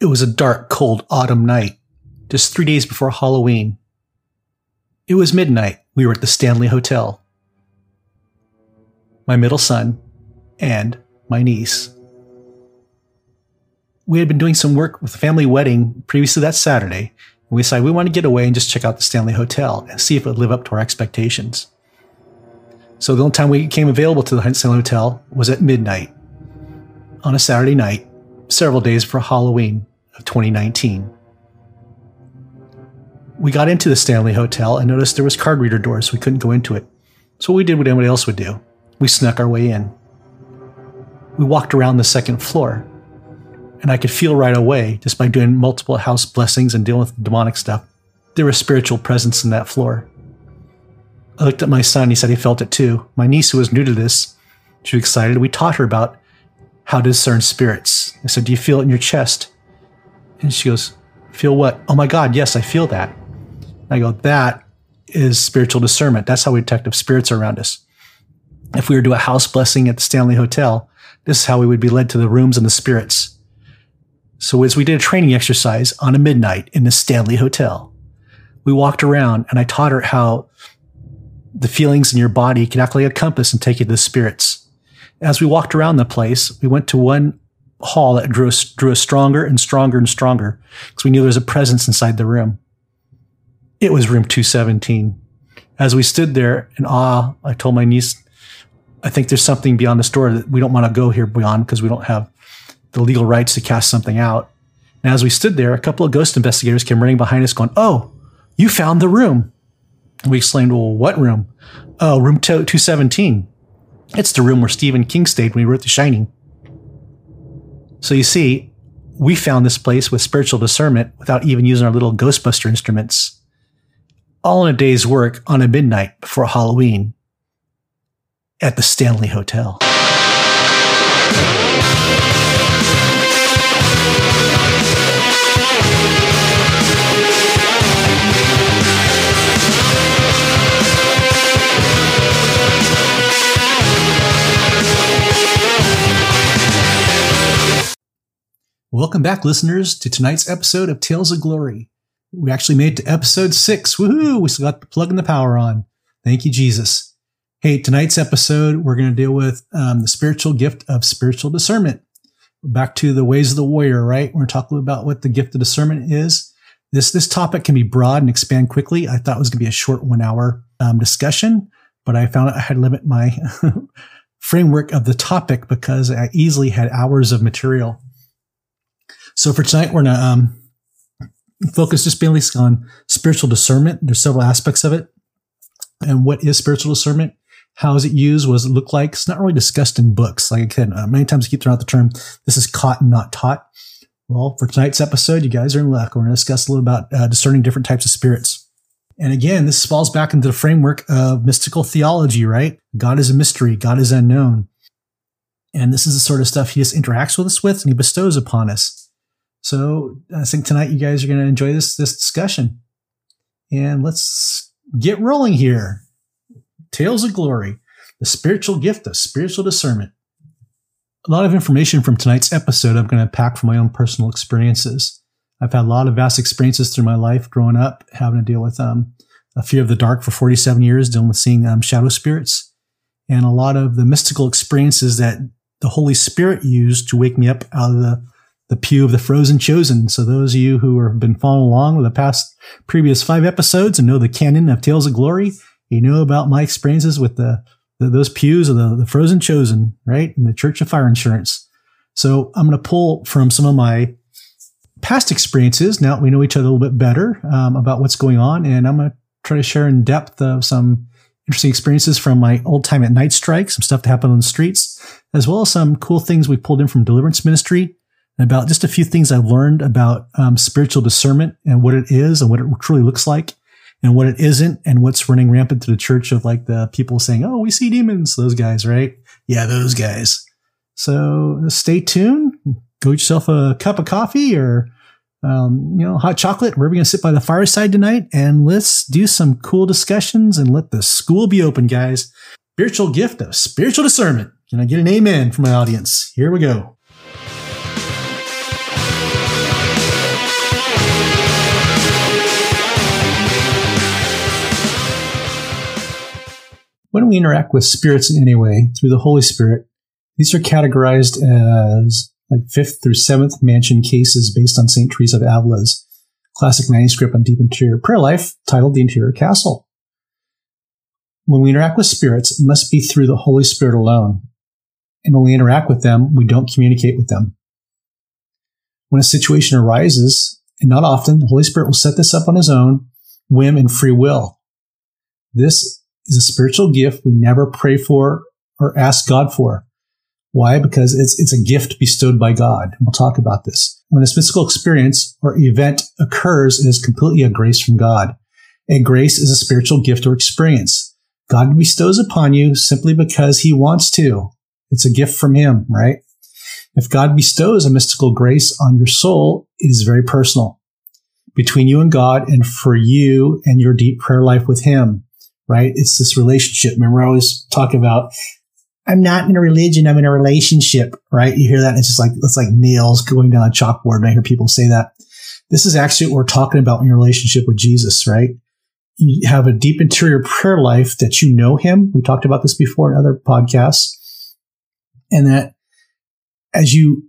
It was a dark, cold autumn night, just three days before Halloween. It was midnight. We were at the Stanley Hotel. My middle son and my niece. We had been doing some work with a family wedding previously that Saturday, and we decided we wanted to get away and just check out the Stanley Hotel and see if it would live up to our expectations. So the only time we came available to the Stanley Hotel was at midnight on a Saturday night, several days before Halloween of 2019. We got into the Stanley Hotel and noticed there was card reader doors, so we couldn't go into it. So we did what anybody else would do. We snuck our way in. We walked around the second floor, and I could feel right away, just by doing multiple house blessings and dealing with demonic stuff, there was spiritual presence in that floor. I looked at my son, he said he felt it too. My niece, who was new to this, she was excited. We taught her about how to discern spirits. I said, Do you feel it in your chest? And she goes, Feel what? Oh my God, yes, I feel that. I go, That is spiritual discernment. That's how we detect if spirits are around us. If we were to do a house blessing at the Stanley Hotel, this is how we would be led to the rooms and the spirits. So as we did a training exercise on a midnight in the Stanley Hotel, we walked around and I taught her how the feelings in your body can act like a compass and take you to the spirits. As we walked around the place, we went to one hall that drew us, drew us stronger and stronger and stronger because we knew there was a presence inside the room. It was room 217. As we stood there in awe, I told my niece, I think there's something beyond this door that we don't want to go here beyond because we don't have the legal rights to cast something out. And as we stood there, a couple of ghost investigators came running behind us going, Oh, you found the room. We exclaimed, Well, what room? Oh, room 217. It's the room where Stephen King stayed when he wrote The Shining. So you see, we found this place with spiritual discernment without even using our little Ghostbuster instruments. All in a day's work on a midnight before Halloween at the Stanley Hotel. Welcome back, listeners, to tonight's episode of Tales of Glory. We actually made to episode six. Woohoo! We still got the plug and the power on. Thank you, Jesus. Hey, tonight's episode, we're going to deal with um, the spiritual gift of spiritual discernment. Back to the ways of the warrior, right? We're talking about what the gift of discernment is. This this topic can be broad and expand quickly. I thought it was going to be a short one hour um, discussion, but I found I had to limit my framework of the topic because I easily had hours of material. So for tonight, we're going to um, focus just mainly on spiritual discernment. There's several aspects of it. And what is spiritual discernment? How is it used? What does it look like? It's not really discussed in books. Like I said, uh, many times I keep throwing out the term, this is caught and not taught. Well, for tonight's episode, you guys are in luck. We're going to discuss a little about uh, discerning different types of spirits. And again, this falls back into the framework of mystical theology, right? God is a mystery. God is unknown. And this is the sort of stuff he just interacts with us with and he bestows upon us. So I think tonight you guys are going to enjoy this this discussion. And let's get rolling here. Tales of Glory, the spiritual gift of spiritual discernment. A lot of information from tonight's episode I'm going to pack from my own personal experiences. I've had a lot of vast experiences through my life growing up, having to deal with um, a fear of the dark for 47 years, dealing with seeing um, shadow spirits, and a lot of the mystical experiences that the Holy Spirit used to wake me up out of the the pew of the frozen chosen. So those of you who have been following along with the past previous five episodes and know the canon of Tales of Glory, you know about my experiences with the, the those pews of the, the frozen chosen, right? In the Church of Fire Insurance. So I'm going to pull from some of my past experiences. Now we know each other a little bit better um, about what's going on, and I'm going to try to share in depth of some interesting experiences from my old time at Night Strike, some stuff that happened on the streets, as well as some cool things we pulled in from Deliverance Ministry and about just a few things I've learned about um, spiritual discernment and what it is and what it truly looks like and what it isn't and what's running rampant to the church of like the people saying, Oh, we see demons. Those guys, right? Yeah, those guys. So stay tuned. Go get yourself a cup of coffee or, um, you know, hot chocolate. We're going to sit by the fireside tonight and let's do some cool discussions and let the school be open, guys. Spiritual gift of spiritual discernment. Can I get an amen from my audience? Here we go. We interact with spirits in any way through the Holy Spirit, these are categorized as like fifth through seventh mansion cases based on St. Teresa of Avila's classic manuscript on deep interior prayer life titled The Interior Castle. When we interact with spirits, it must be through the Holy Spirit alone. And when we interact with them, we don't communicate with them. When a situation arises, and not often, the Holy Spirit will set this up on his own whim and free will. This is a spiritual gift we never pray for or ask God for. Why? Because it's, it's a gift bestowed by God. We'll talk about this. When this mystical experience or event occurs, it is completely a grace from God. A grace is a spiritual gift or experience. God bestows upon you simply because he wants to. It's a gift from him, right? If God bestows a mystical grace on your soul, it is very personal between you and God and for you and your deep prayer life with him, right? It's this relationship. Remember, I always talk about I'm not in a religion. I'm in a relationship, right? You hear that? it's just like, it's like nails going down a chalkboard. And I hear people say that. This is actually what we're talking about in your relationship with Jesus, right? You have a deep interior prayer life that you know him. We talked about this before in other podcasts. And that as you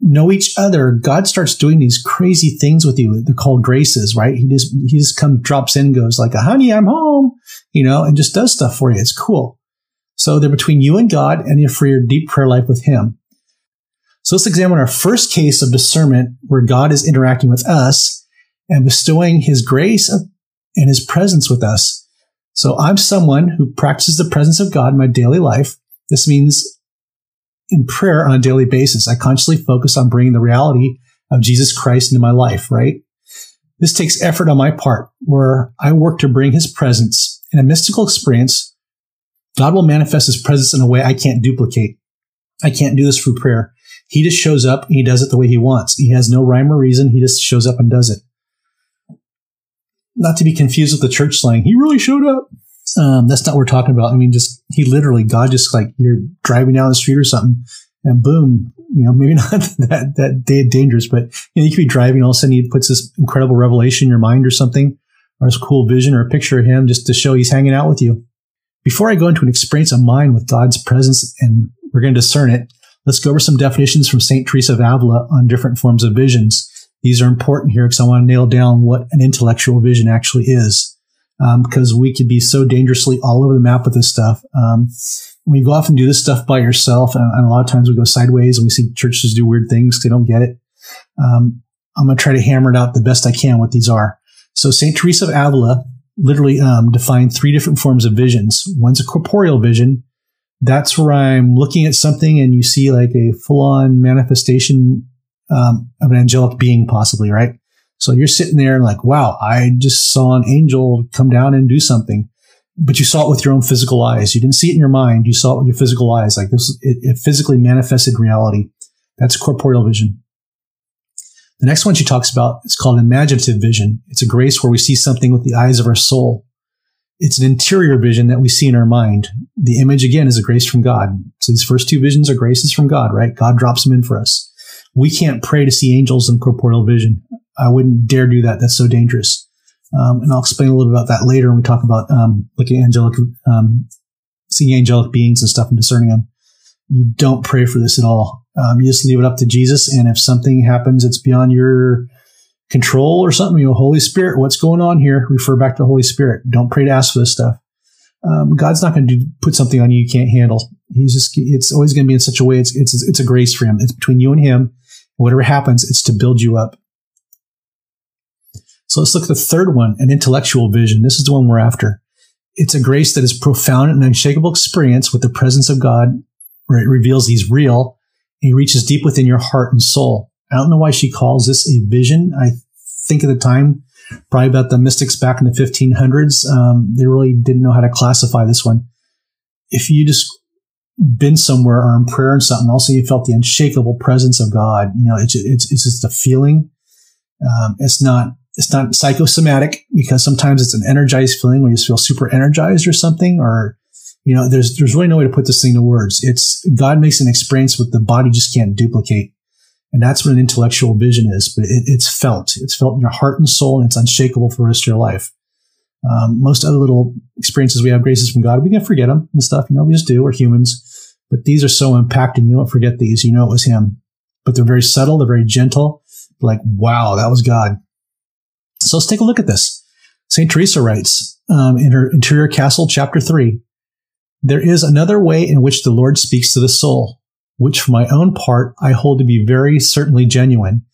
know each other, God starts doing these crazy things with you. They're called graces, right? He just, he just comes, drops in, goes like, honey, I'm home, you know, and just does stuff for you. It's cool. So they're between you and God and you're for your deep prayer life with Him. So let's examine our first case of discernment where God is interacting with us and bestowing His grace and His presence with us. So I'm someone who practices the presence of God in my daily life. This means in prayer on a daily basis, I consciously focus on bringing the reality of Jesus Christ into my life, right? This takes effort on my part where I work to bring his presence in a mystical experience God will manifest his presence in a way I can't duplicate. I can't do this through prayer. He just shows up and he does it the way he wants. He has no rhyme or reason. He just shows up and does it. Not to be confused with the church slang. He really showed up. Um, that's not what we're talking about. I mean, just he literally, God just like you're driving down the street or something and boom, you know, maybe not that, that dangerous, but you know, you could be driving. All of a sudden he puts this incredible revelation in your mind or something or this cool vision or a picture of him just to show he's hanging out with you. Before I go into an experience of mine with God's presence and we're going to discern it, let's go over some definitions from St. Teresa of Avila on different forms of visions. These are important here because I want to nail down what an intellectual vision actually is. Um, because we could be so dangerously all over the map with this stuff. Um, you go off and do this stuff by yourself, and, and, a lot of times we go sideways and we see churches do weird things they don't get it. Um, I'm going to try to hammer it out the best I can what these are. So St. Teresa of Avila literally um, define three different forms of visions. One's a corporeal vision. That's where I'm looking at something and you see like a full on manifestation um, of an angelic being, possibly, right? So you're sitting there and like, wow, I just saw an angel come down and do something. But you saw it with your own physical eyes. You didn't see it in your mind. You saw it with your physical eyes. Like this, it, it physically manifested reality. That's corporeal vision. The next one she talks about is called imaginative vision. It's a grace where we see something with the eyes of our soul. It's an interior vision that we see in our mind. The image, again, is a grace from God. So these first two visions are graces from God, right? God drops them in for us. We can't pray to see angels in corporeal vision. I wouldn't dare do that. That's so dangerous. Um, and I'll explain a little bit about that later when we talk about um, looking at angelic, um, seeing angelic beings and stuff and discerning them. You don't pray for this at all. Um, you just leave it up to Jesus. And if something happens, it's beyond your control or something, you know, Holy Spirit, what's going on here? Refer back to the Holy Spirit. Don't pray to ask for this stuff. Um, God's not going to put something on you you can't handle. He's just, it's always going to be in such a way. It's, it's, it's a grace for him. It's between you and him. Whatever happens, it's to build you up. So let's look at the third one, an intellectual vision. This is the one we're after. It's a grace that is profound and unshakable experience with the presence of God, where it reveals he's real he reaches deep within your heart and soul. I don't know why she calls this a vision. I think at the time, probably about the mystics back in the 1500s, um, they really didn't know how to classify this one. If you just been somewhere or in prayer and something, also you felt the unshakable presence of God. You know, it's it's it's just a feeling. Um, it's not it's not psychosomatic because sometimes it's an energized feeling where you feel super energized or something, or you know, there's there's really no way to put this thing to words. It's God makes an experience what the body just can't duplicate. And that's what an intellectual vision is, but it, it's felt. It's felt in your heart and soul, and it's unshakable for the rest of your life. Um, most other little experiences we have graces from God, we can forget them and stuff. You know, we just do. We're humans. But these are so impacting. You don't forget these. You know it was Him. But they're very subtle. They're very gentle. Like, wow, that was God. So let's take a look at this. St. Teresa writes um, in her Interior Castle, chapter 3 There is another way in which the Lord speaks to the soul, which for my own part I hold to be very certainly genuine,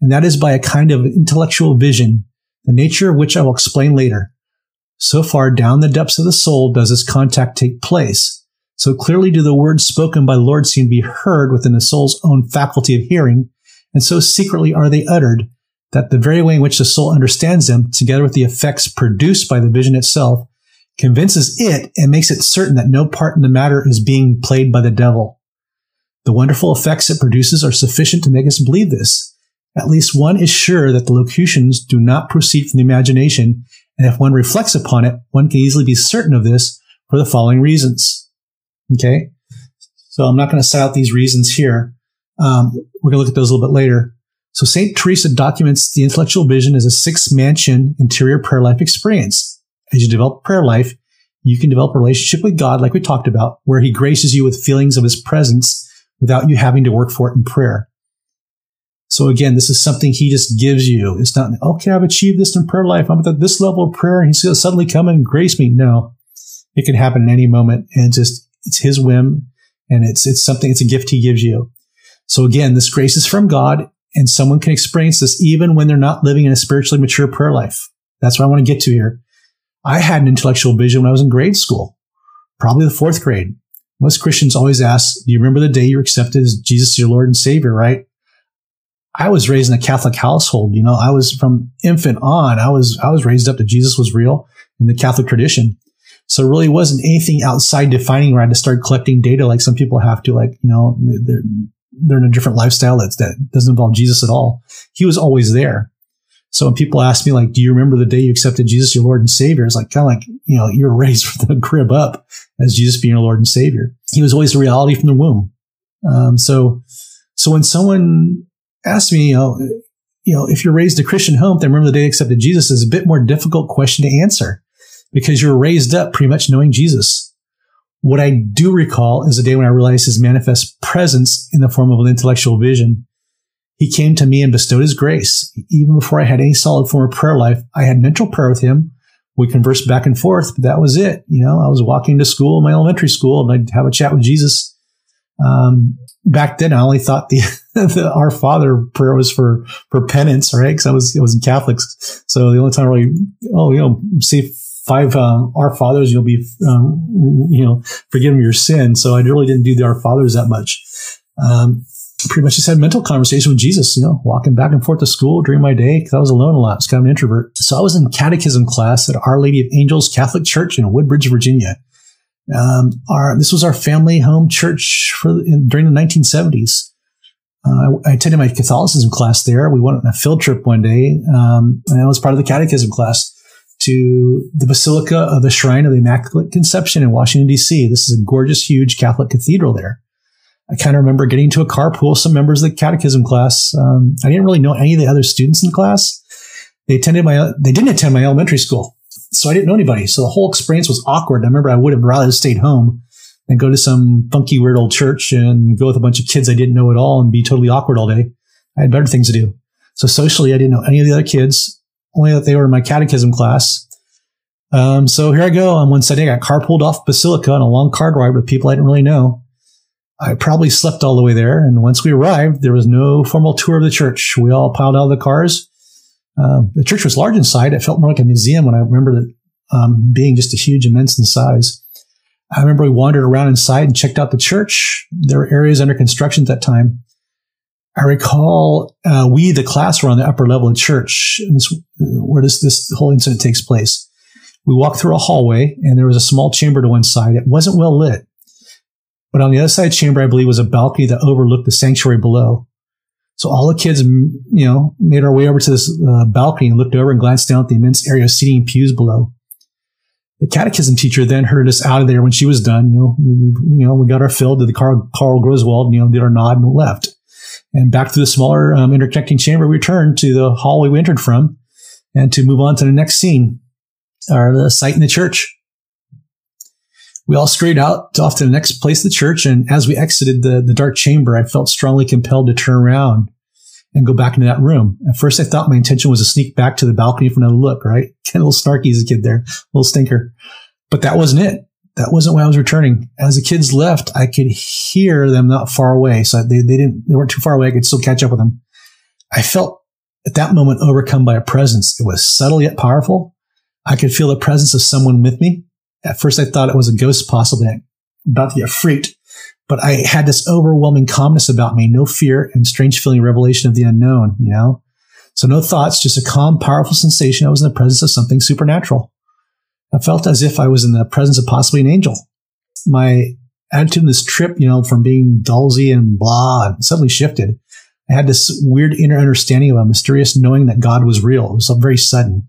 and that is by a kind of intellectual vision, the nature of which I will explain later. So far down the depths of the soul does this contact take place. So clearly do the words spoken by the Lord seem to be heard within the soul's own faculty of hearing, and so secretly are they uttered that the very way in which the soul understands them, together with the effects produced by the vision itself, convinces it and makes it certain that no part in the matter is being played by the devil. The wonderful effects it produces are sufficient to make us believe this. At least one is sure that the locutions do not proceed from the imagination, and if one reflects upon it, one can easily be certain of this for the following reasons. Okay? So I'm not going to set out these reasons here. Um, we're going to look at those a little bit later. So St. Teresa documents the intellectual vision as a six mansion interior prayer life experience. As you develop prayer life, you can develop a relationship with God, like we talked about, where he graces you with feelings of his presence without you having to work for it in prayer. So again, this is something he just gives you. It's not, okay, I've achieved this in prayer life. I'm at this level of prayer and he's going to suddenly come and grace me. No, it can happen at any moment. And just, it's his whim and it's, it's something, it's a gift he gives you. So again, this grace is from God and someone can experience this even when they're not living in a spiritually mature prayer life. That's what I want to get to here. I had an intellectual vision when I was in grade school, probably the fourth grade. Most Christians always ask, do you remember the day you accepted as Jesus your Lord and Savior, right? I was raised in a Catholic household. You know, I was from infant on. I was, I was raised up that Jesus was real in the Catholic tradition. So it really wasn't anything outside defining where I had to start collecting data like some people have to, like, you know, they're in a different lifestyle that's, that doesn't involve Jesus at all. He was always there. So when people ask me, like, do you remember the day you accepted Jesus, your Lord and Savior? It's like, kind of like, you know, you're raised from the crib up as Jesus being your Lord and Savior. He was always a reality from the womb. Um, so, so when someone asks me, you know, you know, if you're raised a Christian home, then remember the day you accepted Jesus is a bit more difficult question to answer because you're raised up pretty much knowing Jesus. What I do recall is the day when I realized his manifest presence in the form of an intellectual vision. He came to me and bestowed his grace. Even before I had any solid form of prayer life, I had mental prayer with him. We conversed back and forth, but that was it. You know, I was walking to school, my elementary school, and I'd have a chat with Jesus. Um, back then, I only thought the, the Our Father prayer was for for penance, right? Because I was I was in Catholics, so the only time I really, oh, you know, say five um, Our Fathers, you'll be, um, you know, forgiven your sin. So I really didn't do the Our Fathers that much. Um, pretty much just had mental conversation with Jesus, you know, walking back and forth to school during my day because I was alone a lot. I was kind of an introvert. So I was in catechism class at Our Lady of Angels Catholic Church in Woodbridge, Virginia. Um, our, this was our family home church for in, during the 1970s. Uh, I, attended my Catholicism class there. We went on a field trip one day, um, and I was part of the catechism class to the Basilica of the Shrine of the Immaculate Conception in Washington, D.C. This is a gorgeous, huge Catholic cathedral there. I kind of remember getting to a carpool, some members of the catechism class. Um, I didn't really know any of the other students in the class. They attended my, they didn't attend my elementary school. So I didn't know anybody. So the whole experience was awkward. I remember I would have rather stayed home and go to some funky, weird old church and go with a bunch of kids I didn't know at all and be totally awkward all day. I had better things to do. So socially, I didn't know any of the other kids only that they were in my catechism class. Um, so here I go on one Sunday. I got carpooled off Basilica on a long car ride with people I didn't really know. I probably slept all the way there. And once we arrived, there was no formal tour of the church. We all piled out of the cars. Um, the church was large inside. It felt more like a museum when I remember it um, being just a huge, immense in size. I remember we wandered around inside and checked out the church. There were areas under construction at that time. I recall uh, we, the class, were on the upper level of church this, where this, this whole incident takes place. We walked through a hallway and there was a small chamber to one side. It wasn't well lit. But on the other side chamber, I believe, was a balcony that overlooked the sanctuary below. So all the kids, you know, made our way over to this uh, balcony and looked over and glanced down at the immense area of seating pews below. The catechism teacher then heard us out of there when she was done. You know, we, you know, we got our fill, did the Clark, Clark Griswold, you know, did our nod and left. And back to the smaller um, interconnecting chamber, we returned to the hall we entered from and to move on to the next scene. or the site in the church. We all strayed out off to the next place, the church. And as we exited the, the dark chamber, I felt strongly compelled to turn around and go back into that room. At first, I thought my intention was to sneak back to the balcony for another look, right? Kind of little snarky as a kid there, a little stinker. But that wasn't it. That wasn't why I was returning. As the kids left, I could hear them not far away. So they, they didn't, they weren't too far away. I could still catch up with them. I felt at that moment overcome by a presence. It was subtle yet powerful. I could feel the presence of someone with me. At first, I thought it was a ghost, possibly about to get but I had this overwhelming calmness about me, no fear and strange feeling revelation of the unknown, you know? So no thoughts, just a calm, powerful sensation. I was in the presence of something supernatural. I felt as if I was in the presence of possibly an angel. My attitude in this trip, you know, from being dulzy and blah, suddenly shifted. I had this weird inner understanding of a mysterious knowing that God was real. It was very sudden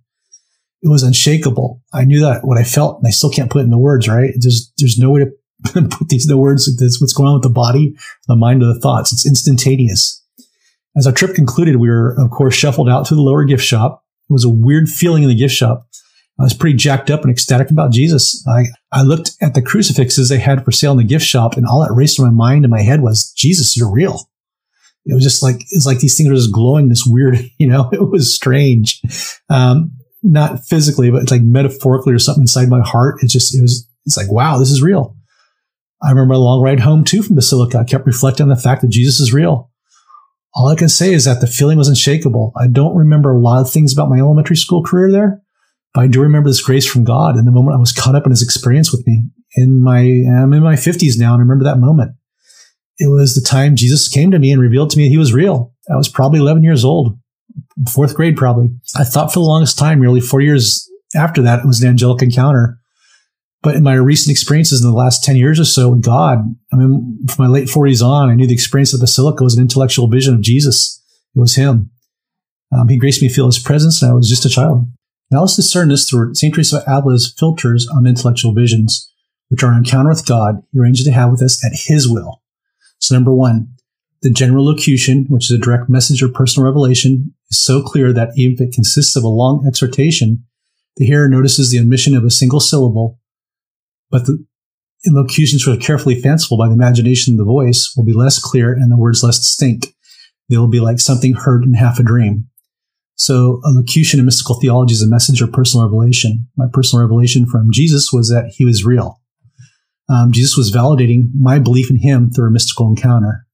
it was unshakable. I knew that what I felt, and I still can't put it into words, right? There's, there's no way to put these into words. What's going on with the body, the mind, or the thoughts. It's instantaneous. As our trip concluded, we were, of course, shuffled out to the lower gift shop. It was a weird feeling in the gift shop. I was pretty jacked up and ecstatic about Jesus. I, I looked at the crucifixes they had for sale in the gift shop, and all that raced through my mind and my head was, Jesus, you're real. It was just like, it's like these things were just glowing this weird, you know, it was strange. Um, not physically, but it's like metaphorically or something inside my heart. It's just, it was, it's like, wow, this is real. I remember a long ride home too from Basilica. I kept reflecting on the fact that Jesus is real. All I can say is that the feeling was unshakable. I don't remember a lot of things about my elementary school career there, but I do remember this grace from God and the moment I was caught up in his experience with me. In my, I'm in my 50s now and I remember that moment. It was the time Jesus came to me and revealed to me he was real. I was probably 11 years old fourth grade probably. I thought for the longest time, nearly four years after that, it was an angelic encounter. But in my recent experiences in the last 10 years or so God, I mean, from my late 40s on, I knew the experience of Basilica was an intellectual vision of Jesus. It was Him. Um, he graced me to feel His presence, and I was just a child. Now let's discern this through St. Teresa of Avila's filters on intellectual visions, which are an encounter with God He arranges to have with us at His will. So number one, the general locution, which is a direct message or personal revelation, is so clear that even if it consists of a long exhortation, the hearer notices the omission of a single syllable, but the locutions which are carefully fanciful by the imagination of the voice will be less clear and the words less distinct. They will be like something heard in half a dream. So a locution in mystical theology is a message or personal revelation. My personal revelation from Jesus was that he was real. Um, Jesus was validating my belief in him through a mystical encounter.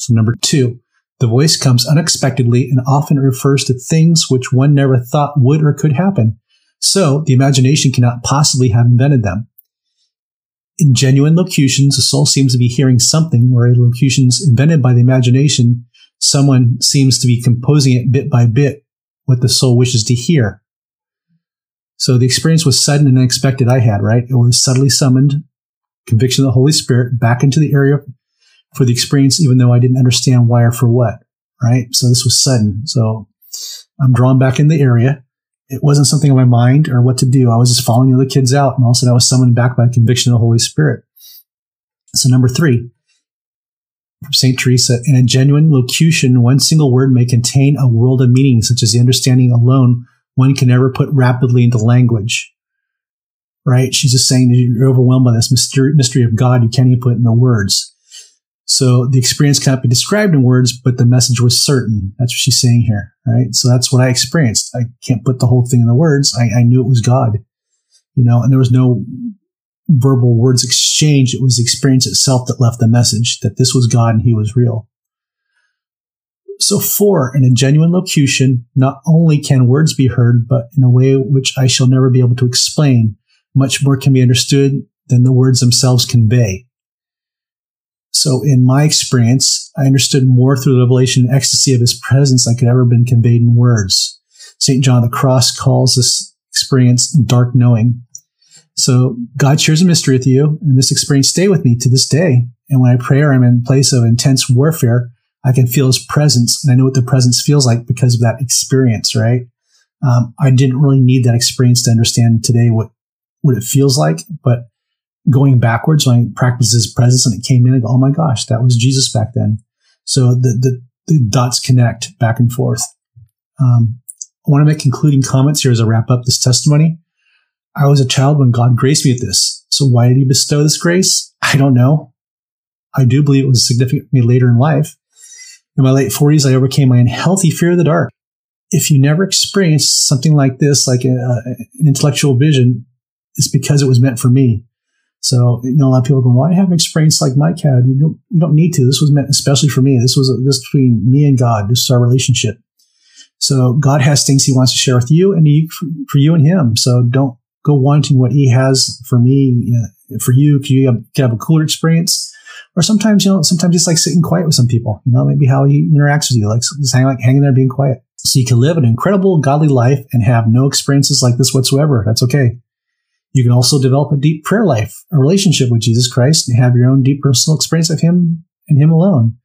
So number two, the voice comes unexpectedly and often refers to things which one never thought would or could happen. So the imagination cannot possibly have invented them. In genuine locutions, the soul seems to be hearing something, where locutions invented by the imagination, someone seems to be composing it bit by bit what the soul wishes to hear. So the experience was sudden and unexpected I had, right? It was subtly summoned, conviction of the Holy Spirit back into the area for the experience, even though I didn't understand why or for what. Right. So this was sudden. So I'm drawn back in the area. It wasn't something on my mind or what to do. I was just following the other kids out. And all of a sudden I was summoned back by conviction of the Holy Spirit. So number three, from St. Teresa, in a genuine locution, one single word may contain a world of meaning, such as the understanding alone one can never put rapidly into language. Right? She's just saying that you're overwhelmed by this mystery, of God you can't even put into words. So the experience cannot be described in words, but the message was certain. That's what she's saying here, right? So that's what I experienced. I can't put the whole thing in the words. I, I knew it was God, you know, and there was no verbal words exchange. It was the experience itself that left the message that this was God and he was real. So four, in a genuine locution, not only can words be heard, but in a way which I shall never be able to explain, much more can be understood than the words themselves convey. So in my experience, I understood more through the revelation and ecstasy of his presence than could ever been conveyed in words. St. John of the Cross calls this experience dark knowing. So God shares a mystery with you, and this experience stay with me to this day. And when I pray or I'm in place of intense warfare, I can feel his presence, and I know what the presence feels like because of that experience, right? Um, I didn't really need that experience to understand today what what it feels like, but going backwards when I practiced his presence and it came in and go, oh my gosh, that was Jesus back then. So the, the, the dots connect back and forth. Um, I want to make concluding comments here as I wrap up this testimony. I was a child when God graced me with this. So why did he bestow this grace? I don't know. I do believe it was significant for me later in life. In my late 40s, I overcame my unhealthy fear of the dark. If you never experienced something like this, like a, an intellectual vision, it's because it was meant for me. So, you know, a lot of people are going, why have an experience like Mike had? You don't, you don't need to. This was meant especially for me. This was this between me and God. This is our relationship. So God has things he wants to share with you and he, for you and him. So don't go wanting what he has for me, you know, for you. Can you have, can have a cooler experience? Or sometimes, you know, sometimes it's like sitting quiet with some people, you know, maybe how he interacts with you, like just hang, like hanging there being quiet. So you can live an incredible godly life and have no experiences like this whatsoever. That's okay. You can also develop a deep prayer life, a relationship with Jesus Christ, and have your own deep personal experience of Him and Him alone.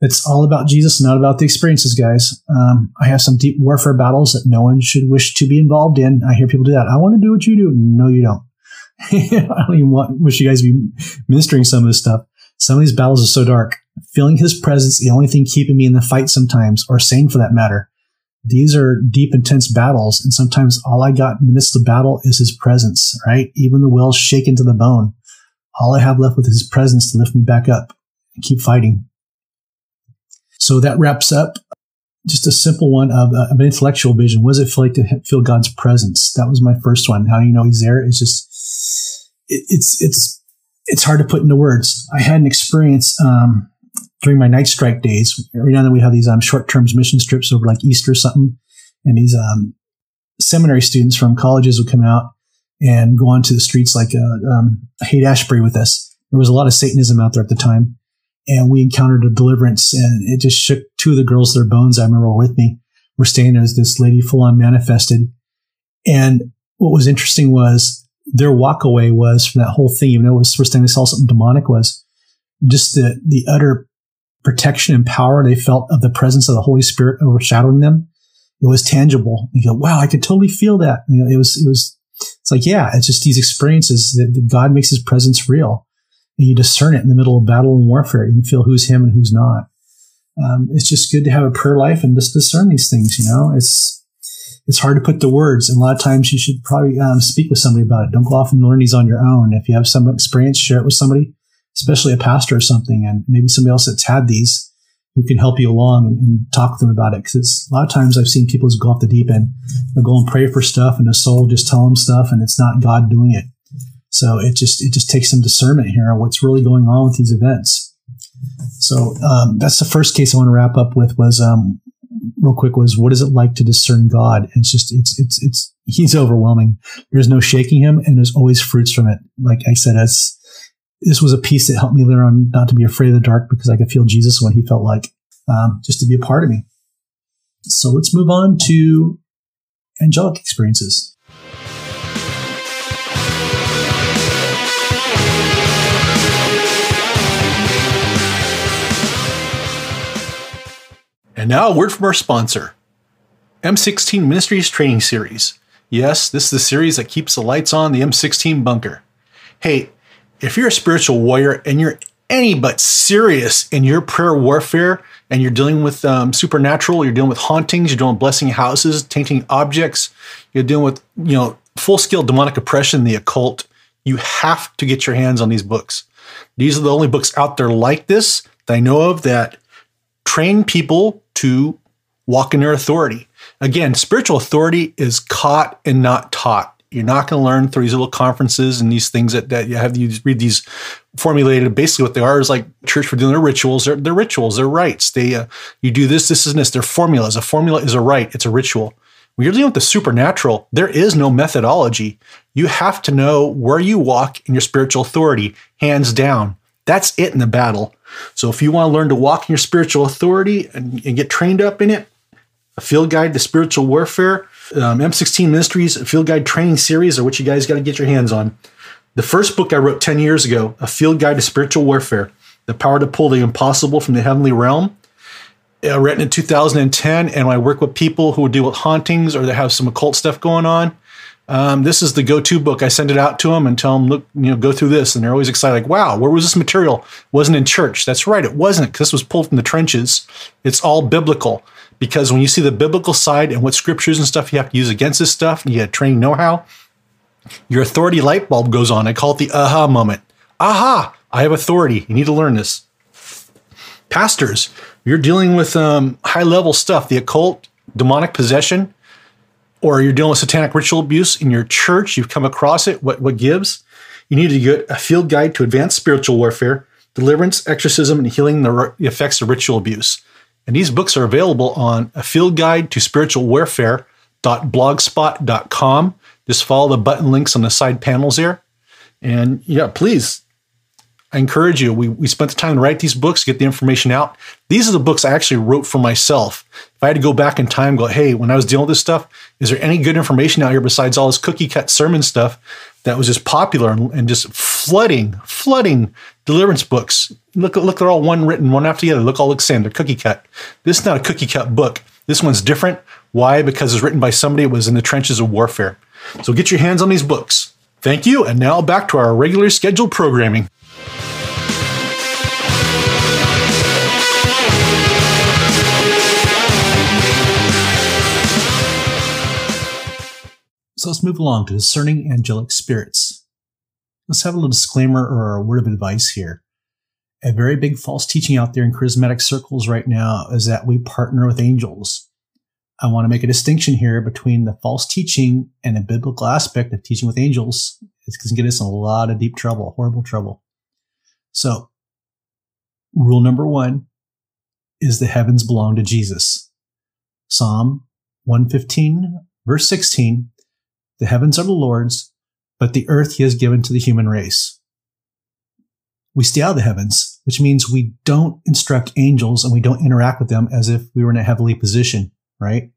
It's all about Jesus, not about the experiences, guys. Um, I have some deep warfare battles that no one should wish to be involved in. I hear people do that. I want to do what you do. No, you don't. I don't even want wish you guys to be ministering some of this stuff. Some of these battles are so dark. Feeling His presence, the only thing keeping me in the fight sometimes, or sane for that matter these are deep, intense battles. And sometimes all I got in the midst of battle is his presence, right? Even the well's shaken to the bone. All I have left with his presence to lift me back up and keep fighting. So that wraps up just a simple one of, uh, of an intellectual vision. What does it feel like to feel God's presence? That was my first one. How you know he's there? It's just, it, it's, it's, it's hard to put into words. I had an experience, um, during my night strike days, every now and then we have these um, short term mission trips over like Easter or something. And these um, seminary students from colleges would come out and go onto the streets like uh, um, Haight Ashbury with us. There was a lot of Satanism out there at the time. And we encountered a deliverance and it just shook two of the girls their bones. I remember with me. We're staying as this lady full on manifested. And what was interesting was their walkaway was from that whole thing, even though it was the first time they saw something demonic was just the, the utter protection and power they felt of the presence of the Holy Spirit overshadowing them. It was tangible. You go, wow, I could totally feel that. You know, it was, it was, it's like, yeah, it's just these experiences that God makes his presence real. And you discern it in the middle of battle and warfare. You can feel who's him and who's not. Um, it's just good to have a prayer life and just discern these things. You know, it's, it's hard to put the words. And a lot of times you should probably um, speak with somebody about it. Don't go off and learn these on your own. If you have some experience, share it with somebody especially a pastor or something, and maybe somebody else that's had these who can help you along and, and talk to them about it. Because a lot of times I've seen people just go off the deep end, they'll go and pray for stuff, and the soul just tell them stuff, and it's not God doing it. So it just it just takes some discernment here on what's really going on with these events. So um, that's the first case I want to wrap up with was um, real quick was what is it like to discern God? It's just it's it's it's he's overwhelming. There's no shaking him, and there's always fruits from it. Like I said, as this was a piece that helped me learn not to be afraid of the dark because I could feel Jesus when he felt like um, just to be a part of me. So let's move on to angelic experiences. And now a word from our sponsor, M16 Ministries Training Series. Yes, this is the series that keeps the lights on the M16 bunker. Hey, if you're a spiritual warrior and you're any but serious in your prayer warfare and you're dealing with um, supernatural, you're dealing with hauntings, you're dealing with blessing houses, tainting objects, you're dealing with, you know, full scale demonic oppression, the occult, you have to get your hands on these books. These are the only books out there like this that I know of that train people to walk in their authority. Again, spiritual authority is caught and not taught. You're not going to learn through these little conferences and these things that, that you have you read these formulated. Basically, what they are is like church for doing their rituals. They're, they're rituals. They're rites. They uh, you do this, this, and this. They're formulas. A formula is a rite. It's a ritual. When you're dealing with the supernatural, there is no methodology. You have to know where you walk in your spiritual authority, hands down. That's it in the battle. So if you want to learn to walk in your spiritual authority and, and get trained up in it, a field guide to spiritual warfare um, M16 Ministries Field Guide Training Series are what you guys got to get your hands on. The first book I wrote 10 years ago, A Field Guide to Spiritual Warfare The Power to Pull the Impossible from the Heavenly Realm, uh, written in 2010. And I work with people who deal with hauntings or that have some occult stuff going on. Um, this is the go-to book. I send it out to them and tell them, look, you know, go through this, and they're always excited. Like, wow, where was this material? Wasn't in church. That's right, it wasn't, because this was pulled from the trenches. It's all biblical because when you see the biblical side and what scriptures and stuff you have to use against this stuff, and you have training know-how, your authority light bulb goes on. I call it the aha moment. Aha, I have authority. You need to learn this. Pastors, you're dealing with um, high level stuff, the occult, demonic possession, or you're dealing with satanic ritual abuse in your church, you've come across it, what, what gives? You need to get a field guide to advanced spiritual warfare, deliverance, exorcism, and healing the, the effects of ritual abuse. And these books are available on a field guide to spiritual warfare.blogspot.com. Just follow the button links on the side panels here. And yeah, please I encourage you. We, we spent the time to write these books, get the information out. These are the books I actually wrote for myself. If I had to go back in time, go, hey, when I was dealing with this stuff, is there any good information out here besides all this cookie cut sermon stuff that was just popular and, and just flooding, flooding deliverance books? Look, look, they're all one written, one after the other. Look all the same. They're cookie cut. This is not a cookie cut book. This one's different. Why? Because it's written by somebody who was in the trenches of warfare. So get your hands on these books. Thank you. And now back to our regular scheduled programming. So let's move along to discerning angelic spirits. Let's have a little disclaimer or a word of advice here. A very big false teaching out there in charismatic circles right now is that we partner with angels. I want to make a distinction here between the false teaching and a biblical aspect of teaching with angels. It can get us in a lot of deep trouble, horrible trouble. So, rule number one is the heavens belong to Jesus. Psalm 115, verse 16 the heavens are the Lord's, but the earth he has given to the human race. We stay out of the heavens, which means we don't instruct angels and we don't interact with them as if we were in a heavenly position, right?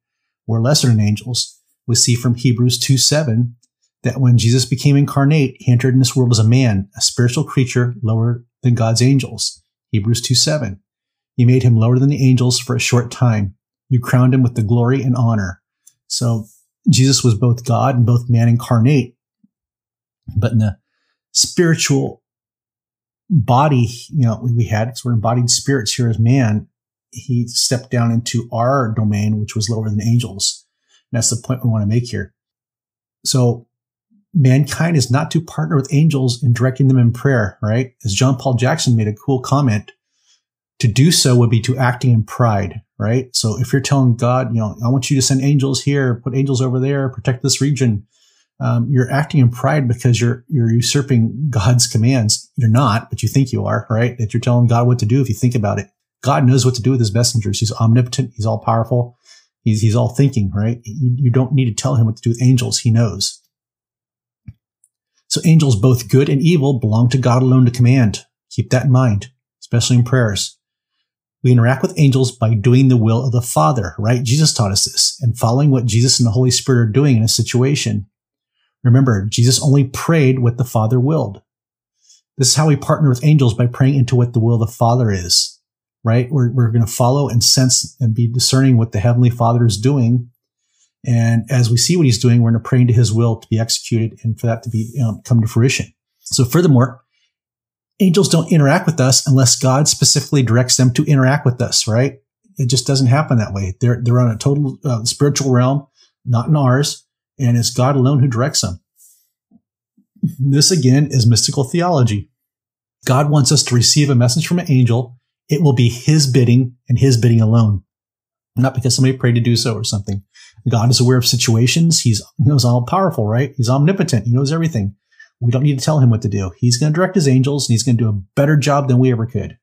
We're lesser than angels. We see from Hebrews 2 7 that when Jesus became incarnate, he entered in this world as a man, a spiritual creature lower than God's angels. Hebrews 2 7. You made him lower than the angels for a short time. You crowned him with the glory and honor. So Jesus was both God and both man incarnate. But in the spiritual body, you know, we had because we're embodied spirits here as man. He stepped down into our domain, which was lower than angels. And that's the point we want to make here. So mankind is not to partner with angels in directing them in prayer, right? As John Paul Jackson made a cool comment, to do so would be to acting in pride, right? So if you're telling God, you know, I want you to send angels here, put angels over there, protect this region, um, you're acting in pride because you're you're usurping God's commands. You're not, but you think you are, right? That you're telling God what to do if you think about it. God knows what to do with his messengers. He's omnipotent. He's all powerful. He's, he's all thinking, right? You, you don't need to tell him what to do with angels. He knows. So angels, both good and evil, belong to God alone to command. Keep that in mind, especially in prayers. We interact with angels by doing the will of the Father, right? Jesus taught us this and following what Jesus and the Holy Spirit are doing in a situation. Remember, Jesus only prayed what the Father willed. This is how we partner with angels by praying into what the will of the Father is, right? We're, we're going to follow and sense and be discerning what the Heavenly Father is doing. And as we see what he's doing, we're going to pray into his will to be executed and for that to be you know, come to fruition. So furthermore, angels don't interact with us unless God specifically directs them to interact with us, right? It just doesn't happen that way. They're, they're on a total uh, spiritual realm, not in ours, and it's God alone who directs them. This again is mystical theology. God wants us to receive a message from an angel. It will be his bidding and his bidding alone, not because somebody prayed to do so or something. God is aware of situations. He's, he knows all powerful, right? He's omnipotent. He knows everything. We don't need to tell him what to do. He's going to direct his angels and he's going to do a better job than we ever could.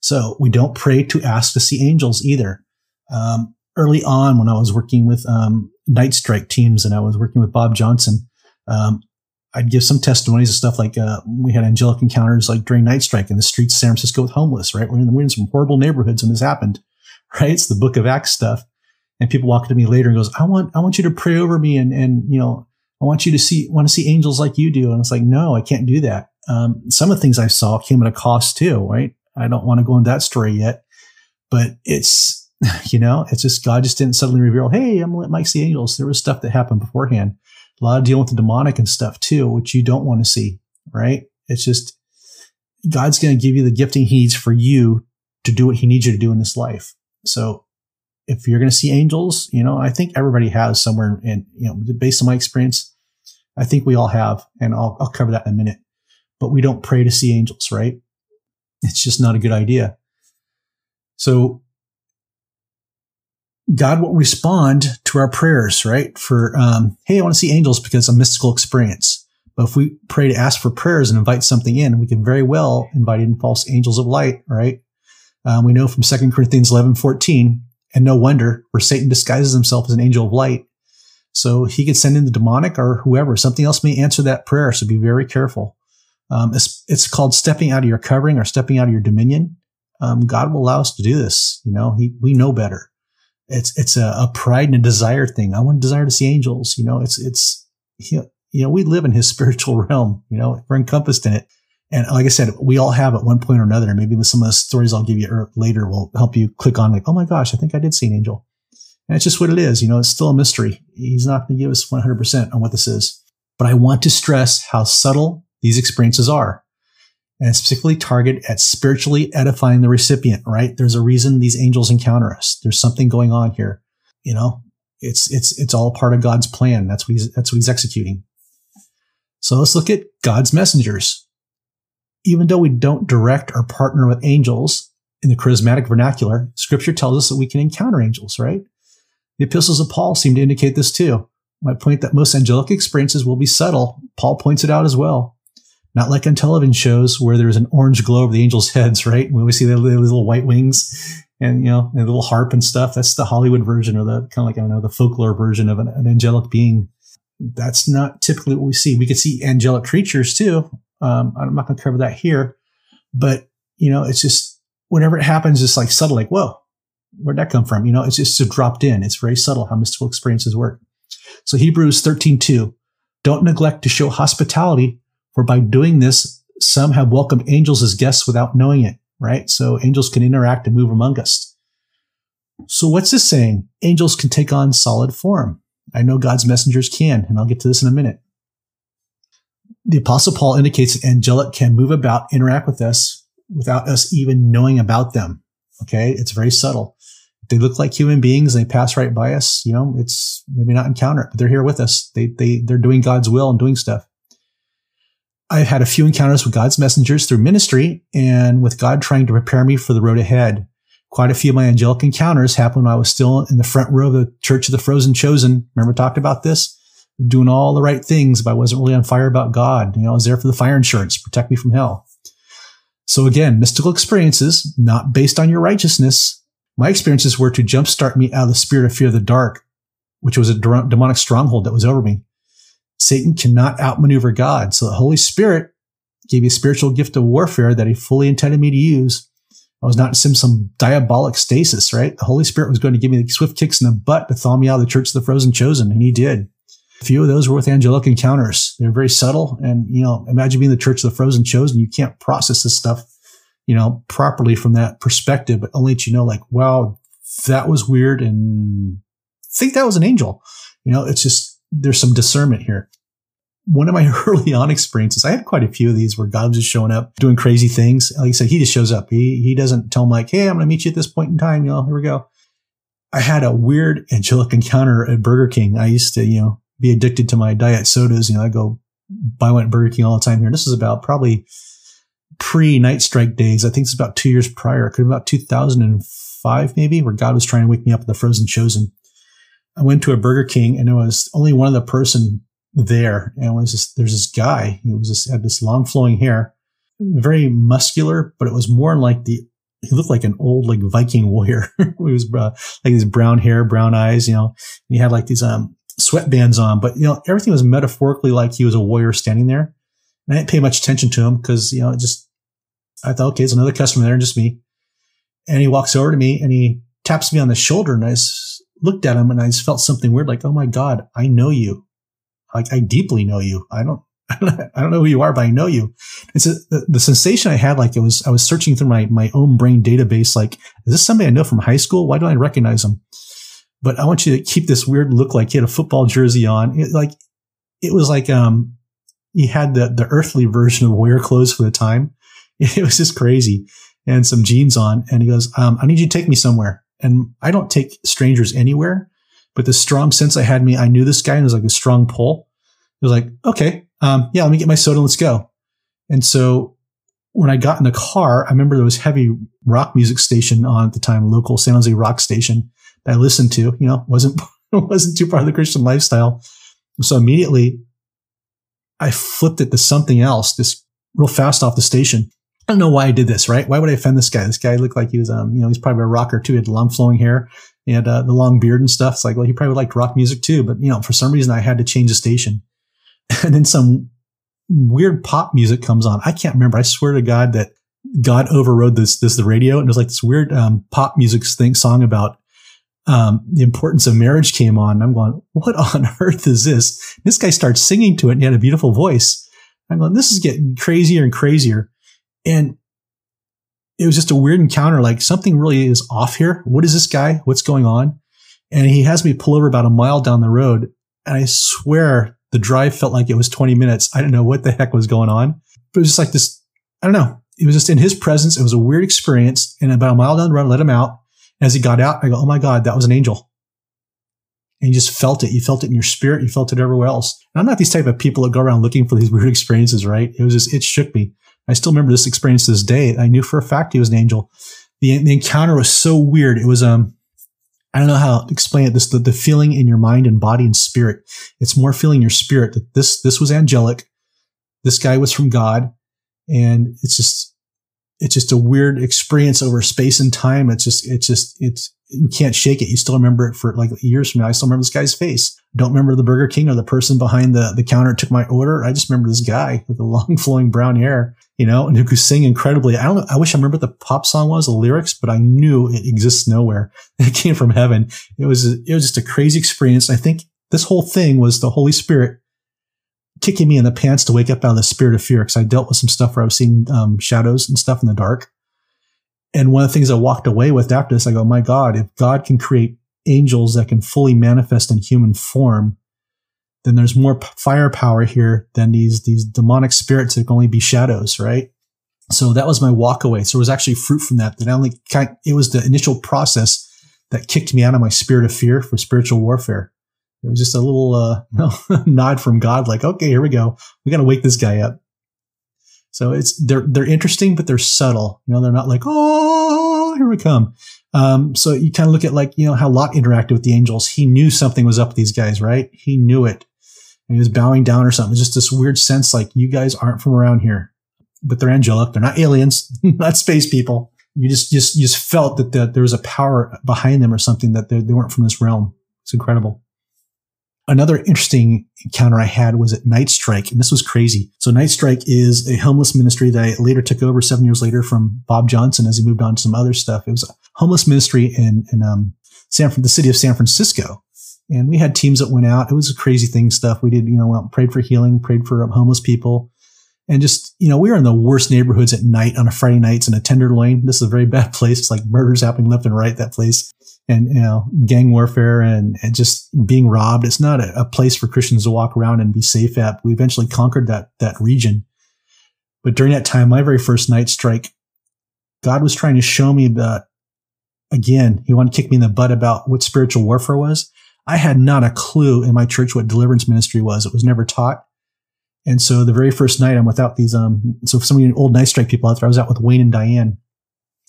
So we don't pray to ask to see angels either. Um, early on, when I was working with um, night strike teams and I was working with Bob Johnson, um, I'd give some testimonies and stuff like uh, we had angelic encounters like during night strike in the streets of San Francisco with homeless, right? We're in, we're in some horrible neighborhoods when this happened, right? It's the book of Acts stuff. And people walk to me later and goes, I want, I want you to pray over me and, and, you know, I want you to see, want to see angels like you do. And it's like, no, I can't do that. Um, some of the things I saw came at a cost too, right? I don't want to go into that story yet, but it's, you know, it's just God just didn't suddenly reveal, hey, I'm going to let Mike see angels. There was stuff that happened beforehand. A lot of dealing with the demonic and stuff too, which you don't want to see, right? It's just God's going to give you the gifting he needs for you to do what he needs you to do in this life. So if you're going to see angels, you know, I think everybody has somewhere and, you know, based on my experience, I think we all have, and I'll, I'll cover that in a minute. But we don't pray to see angels, right? It's just not a good idea. So God will respond to our prayers, right? For, um, hey, I want to see angels because a mystical experience. But if we pray to ask for prayers and invite something in, we can very well invite in false angels of light, right? Um, we know from 2 Corinthians 11, 14, and no wonder, where Satan disguises himself as an angel of light. So he could send in the demonic or whoever. Something else may answer that prayer. So be very careful. Um, it's, it's, called stepping out of your covering or stepping out of your dominion. Um, God will allow us to do this. You know, he, we know better it's it's a, a, pride and a desire thing. I want to desire to see angels. You know, it's it's you know we live in his spiritual realm. You know, we're encompassed in it. And like I said, we all have at one point or another. And maybe with some of the stories I'll give you er, later will help you click on like, oh my gosh, I think I did see an angel. And it's just what it is. You know, it's still a mystery. He's not going to give us 100% on what this is. But I want to stress how subtle these experiences are and specifically target at spiritually edifying the recipient, right? There's a reason these angels encounter us. There's something going on here. You know, it's, it's, it's all part of God's plan. That's what he's, that's what he's executing. So let's look at God's messengers. Even though we don't direct or partner with angels in the charismatic vernacular, scripture tells us that we can encounter angels, right? The epistles of Paul seem to indicate this too. My point that most angelic experiences will be subtle. Paul points it out as well. Not like on television shows where there's an orange glow over the angels' heads, right? We always see the little white wings and, you know, a little harp and stuff. That's the Hollywood version or the kind of like, I don't know, the folklore version of an, an angelic being. That's not typically what we see. We could see angelic creatures too. Um, I'm not going to cover that here, but you know, it's just whenever it happens, it's like subtle, like, whoa, where'd that come from? You know, it's just dropped in. It's very subtle how mystical experiences work. So Hebrews 13, 2, don't neglect to show hospitality for by doing this, some have welcomed angels as guests without knowing it, right? So angels can interact and move among us. So what's this saying? Angels can take on solid form. I know God's messengers can, and I'll get to this in a minute. The apostle Paul indicates that angelic can move about, interact with us without us even knowing about them. Okay. It's very subtle. They look like human beings. They pass right by us. You know, it's maybe not encounter it, but they're here with us. They, they, they're doing God's will and doing stuff. I've had a few encounters with God's messengers through ministry and with God trying to prepare me for the road ahead. Quite a few of my angelic encounters happened when I was still in the front row of the Church of the Frozen Chosen. Remember, talked about this? Doing all the right things, but I wasn't really on fire about God. You know, I was there for the fire insurance, protect me from hell. So again, mystical experiences, not based on your righteousness. My experiences were to jumpstart me out of the spirit of fear of the dark, which was a demonic stronghold that was over me. Satan cannot outmaneuver God. So the Holy Spirit gave me a spiritual gift of warfare that he fully intended me to use. I was not in some, some diabolic stasis, right? The Holy Spirit was going to give me the swift kicks in the butt to thaw me out of the church of the frozen chosen, and he did. A few of those were with angelic encounters. They're very subtle. And, you know, imagine being the church of the frozen chosen. You can't process this stuff, you know, properly from that perspective, but only to you know, like, wow, that was weird. And think that was an angel. You know, it's just, there's some discernment here. One of my early on experiences, I had quite a few of these where God was just showing up, doing crazy things. Like I said, he just shows up. He, he doesn't tell him like, Hey, I'm going to meet you at this point in time. You know, here we go. I had a weird angelic encounter at Burger King. I used to, you know, be addicted to my diet sodas. You know, I go buy one at Burger King all the time here. This is about probably pre night strike days. I think it's about two years prior. It could be about 2005 maybe, where God was trying to wake me up at the frozen chosen. I went to a Burger King and it was only one other person there. And it was this, there's this guy. He was this, had this long flowing hair, very muscular, but it was more like the, he looked like an old like Viking warrior. he was uh, like his brown hair, brown eyes, you know, and he had like these, um, sweatbands on, but you know, everything was metaphorically like he was a warrior standing there. And I didn't pay much attention to him because, you know, it just, I thought, okay, it's another customer there and just me. And he walks over to me and he taps me on the shoulder and I looked at him and I just felt something weird, like, oh my God, I know you. Like I deeply know you. I don't, I don't know who you are, but I know you. It's the, the sensation I had, like it was, I was searching through my, my own brain database. Like, is this somebody I know from high school? Why do I recognize him? But I want you to keep this weird look like he had a football jersey on. It, like, it was like, um, he had the, the earthly version of wear clothes for the time. It was just crazy and some jeans on. And he goes, um, I need you to take me somewhere. And I don't take strangers anywhere, but the strong sense I had me, I knew this guy and it was like a strong pull. He was like, okay, um, yeah, let me get my soda. Let's go. And so when I got in the car, I remember there was heavy rock music station on at the time, local San Jose rock station that I listened to, you know, wasn't, wasn't too part of the Christian lifestyle. So immediately I flipped it to something else, just real fast off the station. I don't know why I did this, right? Why would I offend this guy? This guy looked like he was, um, you know, he's probably a rocker too. He had long flowing hair and uh, the long beard and stuff. It's like, well, he probably liked rock music too. But, you know, for some reason I had to change the station. And then some weird pop music comes on. I can't remember. I swear to God that God overrode this, this, the radio. And it was like this weird, um, pop music thing, song about, um, the importance of marriage came on. I'm going, what on earth is this? This guy starts singing to it and he had a beautiful voice. I'm going, this is getting crazier and crazier. And it was just a weird encounter. Like something really is off here. What is this guy? What's going on? And he has me pull over about a mile down the road. And I swear the drive felt like it was 20 minutes. I don't know what the heck was going on, but it was just like this. I don't know. It was just in his presence. It was a weird experience. And about a mile down the road, I let him out. As he got out, I go, Oh my God, that was an angel. And you just felt it. You felt it in your spirit. You felt it everywhere else. And I'm not these type of people that go around looking for these weird experiences, right? It was just, it shook me. I still remember this experience to this day. I knew for a fact he was an angel. The, the encounter was so weird. It was, um, I don't know how to explain it. This, the, the feeling in your mind and body and spirit. It's more feeling your spirit that this, this was angelic. This guy was from God. And it's just, it's just a weird experience over space and time. It's just, it's just, it's, you can't shake it. You still remember it for like years from now. I still remember this guy's face. Don't remember the Burger King or the person behind the, the counter took my order. I just remember this guy with the long flowing brown hair, you know, and who could sing incredibly. I don't. I wish I remember the pop song was, the lyrics, but I knew it exists nowhere. It came from heaven. It was, it was just a crazy experience. I think this whole thing was the Holy Spirit kicking me in the pants to wake up out of the spirit of fear because I dealt with some stuff where I was seeing um, shadows and stuff in the dark. And one of the things I walked away with after this, I go, my God, if God can create angels that can fully manifest in human form, then there's more firepower here than these, these demonic spirits that can only be shadows, right? So that was my walk away. So it was actually fruit from that. That I only kind it was the initial process that kicked me out of my spirit of fear for spiritual warfare. It was just a little uh, nod from God, like, okay, here we go. We got to wake this guy up. So it's they're they're interesting, but they're subtle. You know, they're not like oh here we come. Um, so you kind of look at like you know how Lot interacted with the angels. He knew something was up with these guys, right? He knew it. And he was bowing down or something. Just this weird sense like you guys aren't from around here, but they're angelic. They're not aliens, not space people. You just just you just felt that the, there was a power behind them or something that they weren't from this realm. It's incredible. Another interesting encounter I had was at Night Strike, and this was crazy. So Night Strike is a homeless ministry that I later took over seven years later from Bob Johnson as he moved on to some other stuff. It was a homeless ministry in, in um, San, the city of San Francisco. And we had teams that went out. It was a crazy thing stuff. We did, you know, prayed for healing, prayed for homeless people. And just, you know, we were in the worst neighborhoods at night on a Friday nights in a Tenderloin. This is a very bad place. It's like murders happening left and right, that place and you know gang warfare and, and just being robbed. It's not a, a, place for Christians to walk around and be safe at. We eventually conquered that that region, but during that time, my very first night strike, God was trying to show me that again. He wanted to kick me in the butt about what spiritual warfare was. I had not a clue in my church what deliverance ministry was. It was never taught. And so the very first night, I'm without these. Um, so some of you old night strike people out there, I was out with Wayne and Diane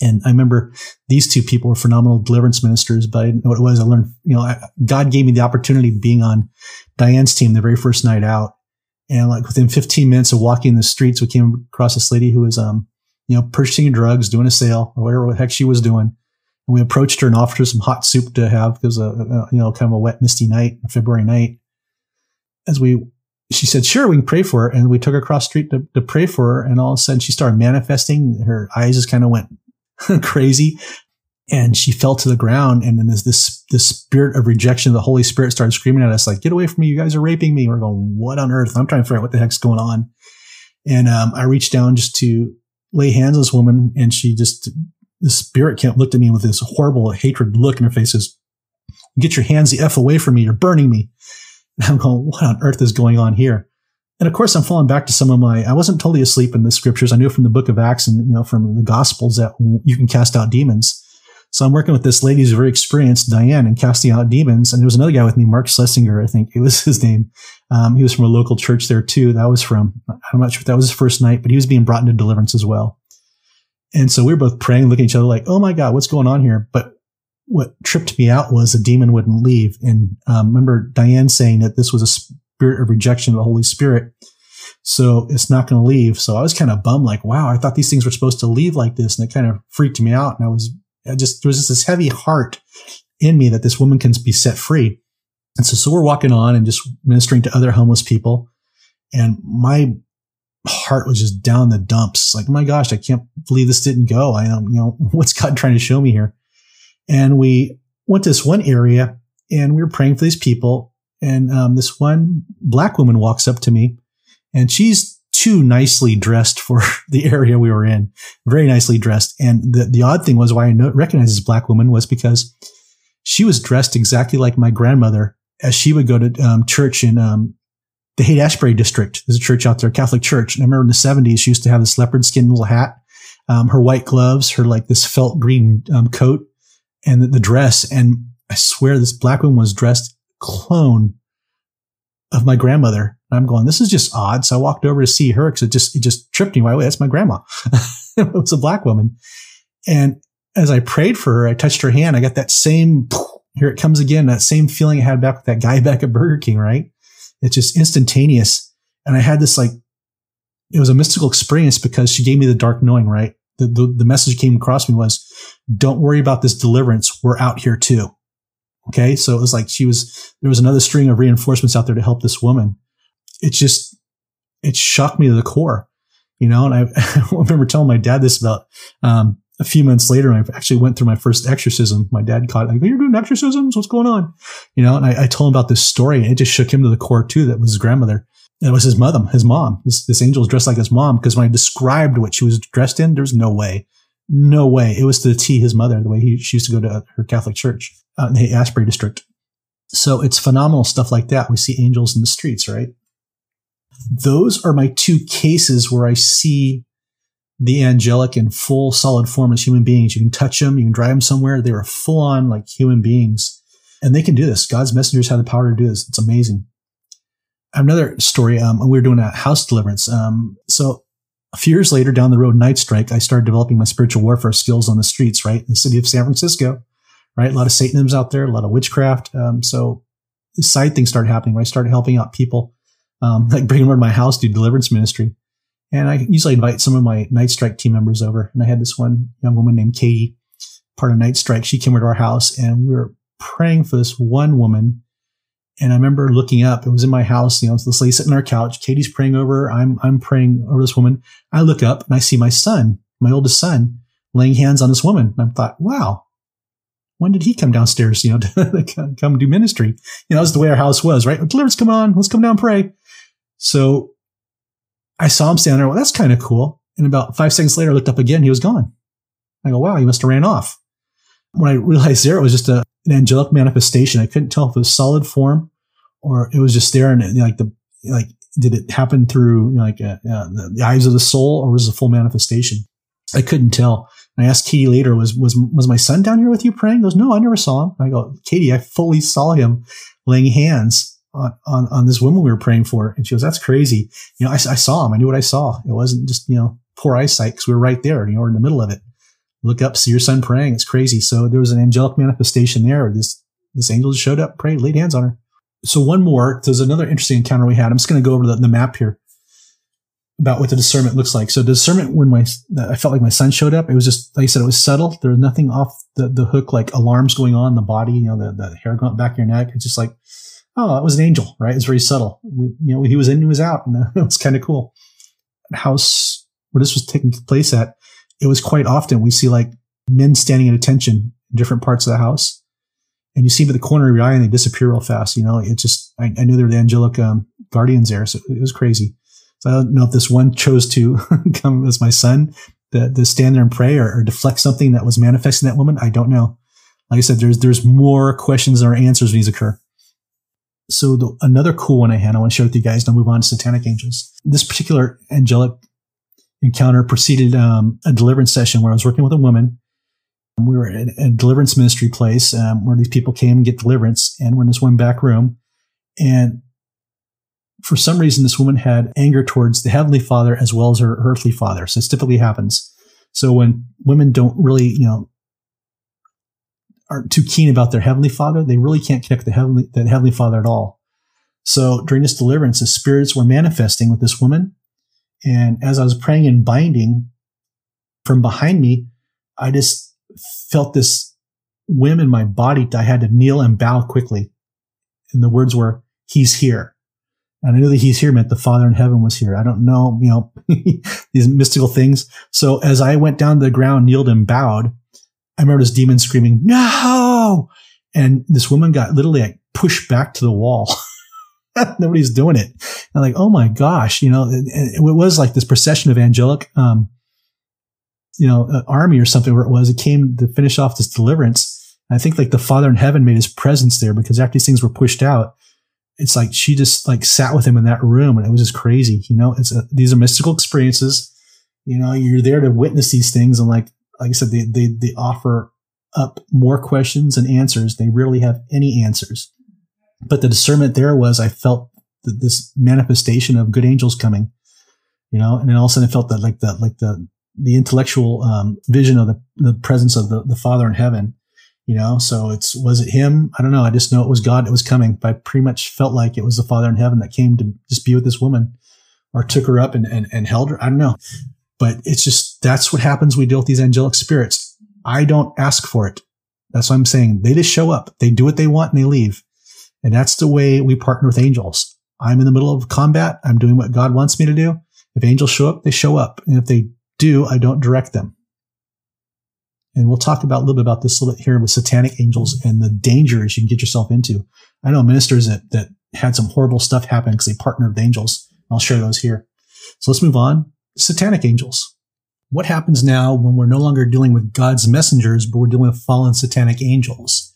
and I remember these two people were phenomenal deliverance ministers, but I didn't know what it was. I learned, you know, I, God gave me the opportunity of being on Diane's team the very first night out. And like within 15 minutes of walking the streets, we came across this lady who was, um, you know, purchasing drugs, doing a sale or whatever the heck she was doing. And we approached her and offered her some hot soup to have. A, a you know, kind of a wet, misty night, February night. As we, she said, sure, we can pray for her. And we took her across street to, to pray for her. And all of a sudden she started manifesting. Her eyes just kind of went crazy. And she fell to the ground. And then this, this, this spirit of rejection the Holy Spirit started screaming at us, like, get away from me. You guys are raping me. We're going, what on earth? I'm trying to figure out what the heck's going on. And, um, I reached down just to lay hands on this woman and she just, the spirit can't looked at me with this horrible hatred look in her face says, get your hands the F away from me. You're burning me. And I'm going, what on earth is going on here? And of course, I'm falling back to some of my, I wasn't totally asleep in the scriptures. I knew from the book of Acts and, you know, from the gospels that you can cast out demons. So I'm working with this lady who's very experienced, Diane, in casting out demons. And there was another guy with me, Mark Schlesinger, I think it was his name. Um, he was from a local church there too. That was from, I'm not sure if that was his first night, but he was being brought into deliverance as well. And so we were both praying, looking at each other like, oh my God, what's going on here? But what tripped me out was the demon wouldn't leave. And um, remember Diane saying that this was a spirit of rejection of the Holy Spirit. So it's not going to leave. So I was kind of bummed, like, wow, I thought these things were supposed to leave like this. And it kind of freaked me out. And I was I just, there was just this heavy heart in me that this woman can be set free. And so, so we're walking on and just ministering to other homeless people. And my heart was just down the dumps. Like, my gosh, I can't believe this didn't go. I am, you know, what's God trying to show me here? And we went to this one area and we were praying for these people. And um, this one black woman walks up to me and she's too nicely dressed for the area we were in, very nicely dressed. And the, the odd thing was why I recognized this black woman was because she was dressed exactly like my grandmother as she would go to um, church in um, the Haight Ashbury district. There's a church out there, Catholic church. And I remember in the 70s, she used to have this leopard skin little hat, um, her white gloves, her like this felt green um, coat, and the, dress. And I swear this black woman was dressed clone of my grandmother. And I'm going, this is just odd. So I walked over to see her because it just, it just tripped me. Why, wait, that's my grandma. it was a black woman. And as I prayed for her, I touched her hand. I got that same, here it comes again, that same feeling I had back with that guy back at Burger King, right? It's just instantaneous. And I had this like, it was a mystical experience because she gave me the dark knowing, right? The, the, the message came across me was, don't worry about this deliverance. We're out here too. Okay. So it was like she was, there was another string of reinforcements out there to help this woman. It just, it shocked me to the core, you know, and I, I remember telling my dad this about, um, a few months later, I actually went through my first exorcism. My dad caught, like, you're doing exorcisms? What's going on? You know, and I, I told him about this story and it just shook him to the core too. That was his grandmother. It was his mother, his mom. This, this angel was dressed like his mom because when I described what she was dressed in, there's no way, no way. It was to T his mother, the way he, she used to go to her Catholic church uh, in the Ashbury district. So it's phenomenal stuff like that. We see angels in the streets, right? Those are my two cases where I see the angelic in full solid form as human beings. You can touch them, you can drive them somewhere. They are full on like human beings. And they can do this. God's messengers have the power to do this. It's amazing. Another story, um, we were doing a house deliverance. Um, so a few years later down the road, Night Strike, I started developing my spiritual warfare skills on the streets, right? In the city of San Francisco right? A lot of Satanisms out there, a lot of witchcraft. Um, so side things started happening where I started helping out people, um, like bringing them over to my house, do deliverance ministry. And I usually invite some of my Night Strike team members over. And I had this one young woman named Katie, part of Night Strike. She came over to our house and we were praying for this one woman. And I remember looking up, it was in my house, you know, this lady sitting on our couch. Katie's praying over, I'm, I'm praying over this woman. I look up and I see my son, my oldest son, laying hands on this woman. And I thought, wow, when did he come downstairs, you know, to come do ministry? You know, that's the way our house was, right? Deliverance, come on, let's come down pray. So I saw him standing there. Well, that's kind of cool. And about five seconds later, I looked up again. He was gone. I go, wow, he must have ran off. When I realized there, it was just a, an angelic manifestation. I couldn't tell if it was solid form or it was just there and like the, like, did it happen through you know, like uh, uh, the, eyes of the soul or was it a full manifestation? I couldn't tell. And I asked Katie later, was, was, was my son down here with you praying? He goes, no, I never saw him. I go, Katie, I fully saw him laying hands on, on, this woman we were praying for. And she goes, that's crazy. You know, I, I saw him. I knew what I saw. It wasn't just, you know, poor eyesight because we were right there, you know, we're in the middle of it. Look up, see your son praying. It's crazy. So there was an angelic manifestation there. This, this angel showed up, prayed, laid hands on her. So one more, there's another interesting encounter we had. I'm just going to go over the, the map here about what the discernment looks like. So discernment, when my, I felt like my son showed up, it was just, like I said, it was subtle. There was nothing off the, the hook, like alarms going on the body, you know, the, the hair going back of your neck. It's just like, oh, that was an angel, right? It's very subtle. We, you know, he was in, he was out, and it was kind of cool. House, where this was taking place at, it was quite often we see like men standing at attention in different parts of the house. And you see them at the corner of your eye and they disappear real fast. You know, it just, I, I knew there were the angelic um, guardians there. So it was crazy. So I don't know if this one chose to come as my son to, to stand there and pray or, or, deflect something that was manifesting that woman. I don't know. Like I said, there's there's more questions than answers when these occur. So the, another cool one I had, I want to share with you guys. Now move on to satanic angels. This particular angelic encounter preceded um, a deliverance session where I was working with a woman, We were at a deliverance ministry place um, where these people came and get deliverance, and we're in this one back room. And for some reason, this woman had anger towards the heavenly father as well as her earthly father. So this typically happens. So when women don't really, you know, aren't too keen about their heavenly father, they really can't connect the heavenly, the heavenly father at all. So during this deliverance, the spirits were manifesting with this woman. And as I was praying and binding from behind me, I just felt this whim in my body. I had to kneel and bow quickly. And the words were, he's here. And I knew that he's here meant the Father in heaven was here. I don't know, you know, these mystical things. So as I went down to the ground, kneeled and bowed, I remember this demon screaming, no! And this woman got literally like pushed back to the wall. Nobody's doing it. And like, oh my gosh, you know, it, it was like this procession of angelic, um, you know, uh, army or something where it was. It came to finish off this deliverance. I think like the Father in heaven made his presence there because after these things were pushed out, it's like she just like sat with him in that room and it was just crazy. You know, it's a, these are mystical experiences. You know, you're there to witness these things and like like I said, they they they offer up more questions and answers. They rarely have any answers. But the discernment there was I felt this manifestation of good angels coming. You know, and then all of a sudden I felt that like the like the the intellectual um, vision of the, the presence of the, the Father in heaven you know? So it's was it him? I don't know. I just know it was god that was coming. But i pretty much felt like it was the father in heaven that came to just be with this woman or took her up and, and, and held her. I don't know. But it's just that's what happens we deal with these angelic spirits. I don't ask for it. That's what i'm saying. They just show up. They do what they want and they leave. And that's the way we partner with angels i'm in the middle of combat i'm doing what god wants me to do if angels show up they show up and if they do i don't direct them and we'll talk about a little bit about this a little bit here with satanic angels and the dangers you can get yourself into. I know ministers that, that had some horrible stuff happen because they partnered with angels. I'll share those here. So let's move on. Satanic angels. What happens now when we're no longer dealing with God's messengers, but we're dealing with fallen satanic angels?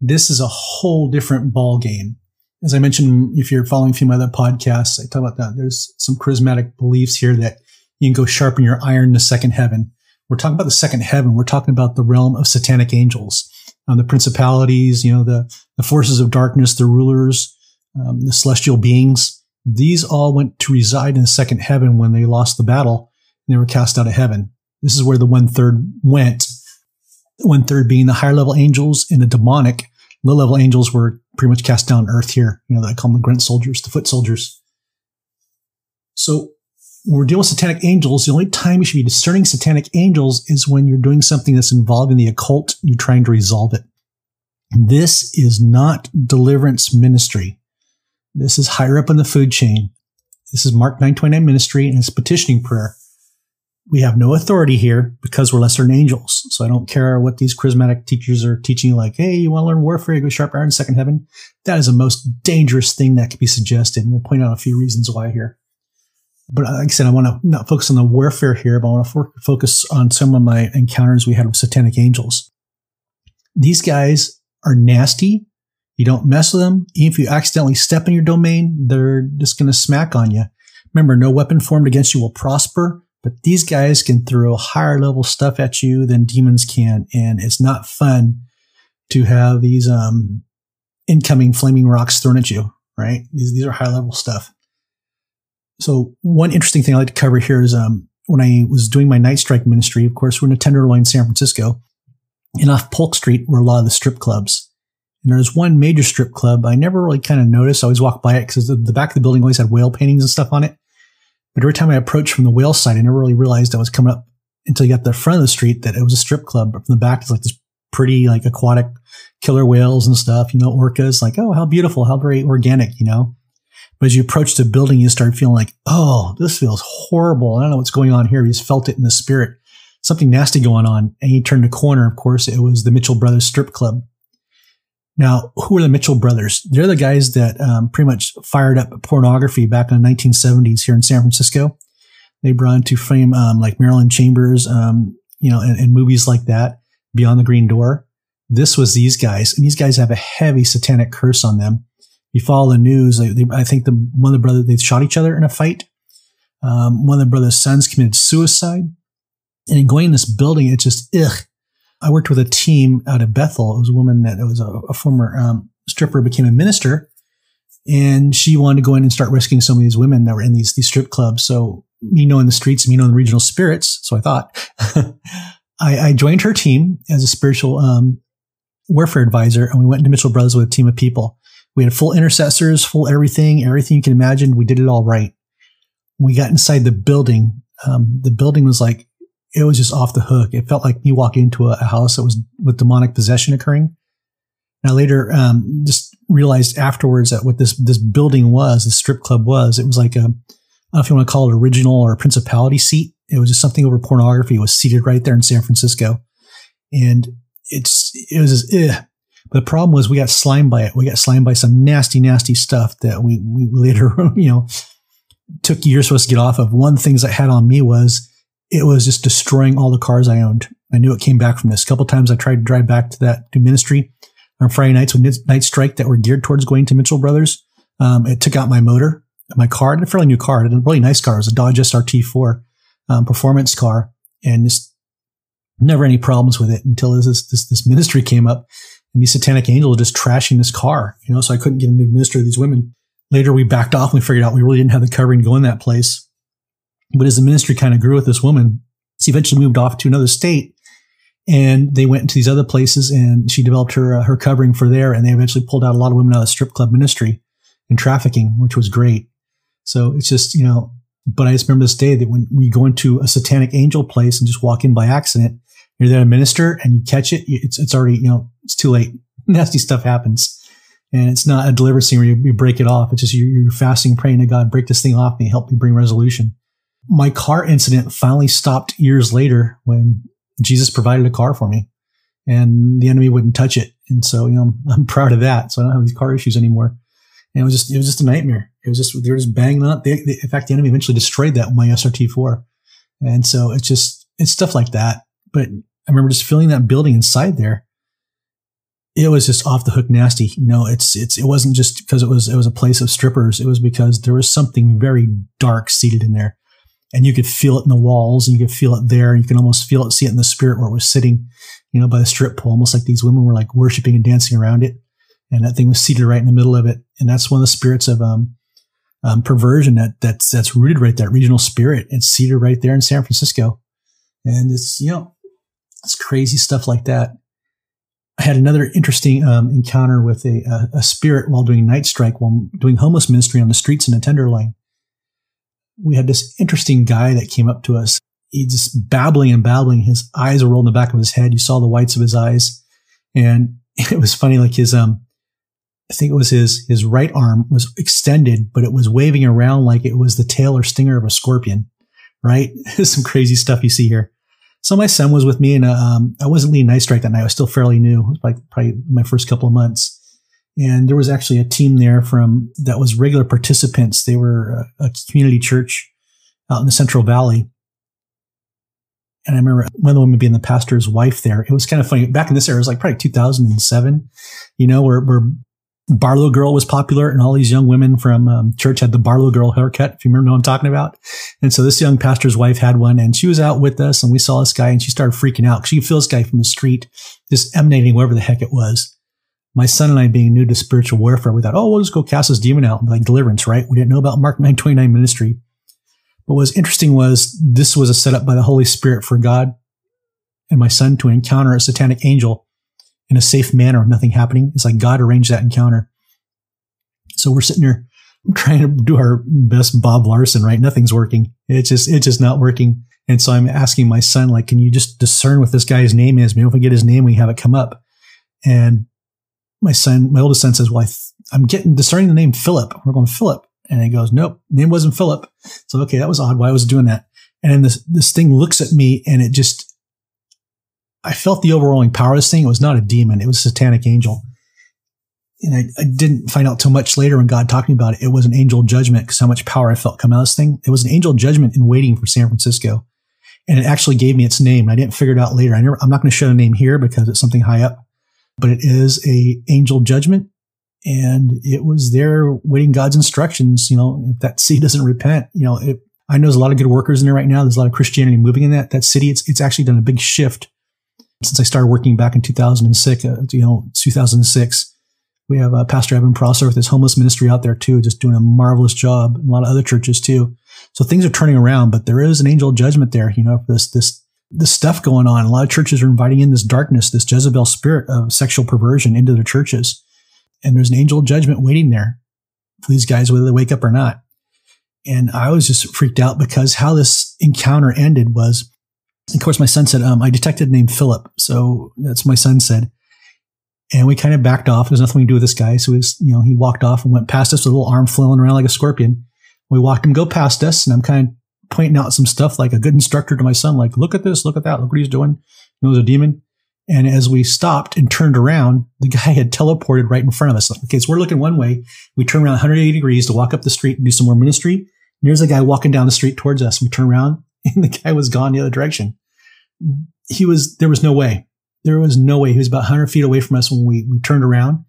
This is a whole different ball game. As I mentioned, if you're following a few of my other podcasts, I talk about that. There's some charismatic beliefs here that you can go sharpen your iron to second heaven. We're talking about the second heaven. We're talking about the realm of satanic angels, um, the principalities, you know, the, the forces of darkness, the rulers, um, the celestial beings. These all went to reside in the second heaven when they lost the battle and they were cast out of heaven. This is where the one third went. One third being the higher level angels and the demonic. Low level angels were pretty much cast down earth here. You know, they call them the grunt soldiers, the foot soldiers. So when we're dealing with satanic angels, the only time you should be discerning satanic angels is when you're doing something that's involving the occult, you're trying to resolve it. This is not deliverance ministry. This is higher up in the food chain. This is Mark 929 ministry and it's petitioning prayer. We have no authority here because we're lesser than angels. So I don't care what these charismatic teachers are teaching you like, hey, you want to learn warfare? Go sharp iron second heaven. That is the most dangerous thing that could be suggested. And we'll point out a few reasons why here. But uh, like I said, I want to not focus on the warfare here, but I want to focus on some of my encounters we had with satanic angels. These guys are nasty. You don't mess with them. Even if you accidentally step in your domain, they're just going to smack on you. Remember, no weapon formed against you will prosper, but these guys can throw higher level stuff at you than demons can. And it's not fun to have these, um, incoming flaming rocks thrown at you, right? These, these are high level stuff. So one interesting thing I like to cover here is um, when I was doing my night strike ministry, of course, we're in a Tenderloin, San Francisco, and off Polk Street were a lot of the strip clubs. And there's one major strip club I never really kind of noticed. I always walked by it because the, the, back of the building always had whale paintings and stuff on it. But every time I approached from the whale side, I never really realized I was coming up until you got to the front of the street that it was a strip club. But from the back, it's like this pretty, like aquatic killer whales and stuff, you know, orcas. Like, oh, how beautiful, how very organic, you know. But as you approach the building, you start feeling like, oh, this feels horrible. I don't know what's going on here. You just felt it in the spirit. Something nasty going on. And you turned a corner. Of course, it was the Mitchell Brothers Strip Club. Now, who are the Mitchell brothers? They're the guys that um, pretty much fired up pornography back in the 1970s here in San Francisco. They brought into fame um, like Marilyn Chambers, um, you know, and, and movies like that, Beyond the Green Door. This was these guys, and these guys have a heavy satanic curse on them you follow the news, they, they, I think the one of the brothers they shot each other in a fight. Um, one of the brothers' sons committed suicide. And in going in this building, it's just ugh. I worked with a team out of Bethel. It was a woman that was a, a former um, stripper, became a minister, and she wanted to go in and start rescuing some of these women that were in these these strip clubs. So me knowing the streets, me knowing the regional spirits, so I thought I, I, joined her team as a spiritual um, warfare advisor, and we went into Mitchell Brothers with a team of people. We had full intercessors, full everything, everything you can imagine. We did it all right. We got inside the building. Um, the building was like it was just off the hook. It felt like me walking into a, house that was with demonic possession occurring. And I later um, just realized afterwards that what this this building was, the strip club was, it was like a I don't know if you want to call it original or a principality seat. It was just something over pornography. It was seated right there in San Francisco, and it's it was just. But the problem was we got slimed by it. We got slimed by some nasty, nasty stuff that we we later you know took years for us to get off of. One of the things I had on me was it was just destroying all the cars I owned. I knew it came back from this. A couple times I tried to drive back to that to ministry on Friday nights when night strike that were geared towards going to Mitchell Brothers. Um, it took out my motor, my car, a fairly new car, a really nice car. It was a Dodge SRT4 um, performance car, and just never any problems with it until this this this ministry came up, and these satanic angels just trashing this car. You know, so I couldn't get into ministry with these women. Later, we backed off and we figured out we really didn't have the covering to go in that place. But as the ministry kind of grew with this woman, she eventually moved off to another state and they went into these other places and she developed her, uh, her covering for there. And they eventually pulled out a lot of women out of strip club ministry and trafficking, which was great. So it's just, you know, but I just remember this day that when we go into a satanic angel place and just walk in by accident, you're there to minister and you catch it. It's, it's already, you know, it's too late. Nasty stuff happens. And it's not a deliverance scene where you, you break it off. It's just you're, you're fasting, praying to God, break this thing off me, help me bring resolution my car incident finally stopped years later when Jesus provided a car for me and the enemy wouldn't touch it. And so, you know, I'm, I'm proud of that. So I don't have these car issues anymore. And it was just, it was just a nightmare. It was just, they were just banging on. They, they, in fact, the enemy eventually destroyed that with my SRT4. And so it's just, it's stuff like that. But I remember just feeling that building inside there. It was just off the hook nasty. You know, it's, it's, it wasn't just because it was, it was a place of strippers. It was because there was something very dark seated in there and you could feel it in the walls and you could feel it there. And you can almost feel it, see it in the spirit where it was sitting, you know, by the strip pole, almost like these women were like worshiping and dancing around it. And that thing was seated right in the middle of it. And that's one of the spirits of, um, um, perversion that that's, that's rooted right there, regional spirit. It's seated right there in San Francisco. And it's, you know, it's crazy stuff like that. I had another interesting um, encounter with a, a, a, spirit while doing night strike, while doing homeless ministry on the streets in the Tenderloin we had this interesting guy that came up to us. He just babbling and babbling. His eyes were rolled in the back of his head. You saw the whites of his eyes. And it was funny, like his, um, I think it was his, his right arm was extended, but it was waving around like it was the tail or stinger of a scorpion, right? Some crazy stuff you see here. So my son was with me and, um, I wasn't leading night strike that night. I was still fairly new. It was like probably my first couple of months. And there was actually a team there from that was regular participants. They were a, a community church out in the Central Valley. And I remember one of the women being the pastor's wife there. It was kind of funny. Back in this era, it was like probably 2007, you know, where, where Barlow Girl was popular and all these young women from um, church had the Barlow Girl haircut, if you remember what I'm talking about. And so this young pastor's wife had one and she was out with us and we saw this guy and she started freaking out because she could feel this guy from the street just emanating wherever the heck it was my son and I being new to spiritual warfare, we thought, oh, we'll just go cast this demon out, like deliverance, right? We didn't know about Mark 929 ministry. But what was interesting was this was a setup by the Holy Spirit for God and my son to encounter a satanic angel in a safe manner nothing happening. It's like God arranged that encounter. So we're sitting here trying to do our best Bob Larson, right? Nothing's working. It's just, it's just not working. And so I'm asking my son, like, can you just discern what this guy's name is? Maybe if we get his name, we have it come up. And my son, my oldest son says, well, I am getting discerning the name Philip. We're going Philip. And he goes, nope, name wasn't Philip. So, okay, that was odd. Why was doing that? And then this, this thing looks at me and it just, I felt the overwhelming power of this thing. It was not a demon. It was a satanic angel. And I, I didn't find out till much later when God talked to me about it. It was an angel judgment because how much power I felt come out of this thing. It was an angel judgment in waiting for San Francisco. And it actually gave me its name. I didn't figure it out later. I never, I'm not going to show the name here because it's something high up but it is a angel judgment. And it was there waiting God's instructions. You know, if that city doesn't repent, you know, it, I know there's a lot of good workers in there right now. There's a lot of Christianity moving in that, that city. It's, it's actually done a big shift Since I started working back in 2006, uh, you know, 2006, we have uh, Pastor Evan Prosser with his homeless ministry out there too, just doing a marvelous job. A lot of other churches too. So things are turning around, but there is an angel judgment there, you know, this, this, this stuff going on. A lot of churches are inviting in this darkness, this Jezebel spirit of sexual perversion into their churches. And there's an angel of judgment waiting there for these guys, whether they wake up or not. And I was just freaked out because how this encounter ended was, of course, my son said, um, I detected named Philip. So that's my son said. And we kind of backed off. There's nothing we can do with this guy. So he's, you know, he walked off and went past us with a little arm flailing around like a scorpion. We watched him go past us and I'm kind of pointing out some stuff like a good instructor to my son, like, look at this, look at that, look what he's doing. It was a demon. And as we stopped and turned around, the guy had teleported right in front of us. Okay, so we're looking one way. We turn around 180 degrees to walk up the street and do some more ministry. And there's a guy walking down the street towards us. We turn around and the guy was gone the other direction. He was, there was no way. There was no way. He was about 100 feet away from us when we, we turned around.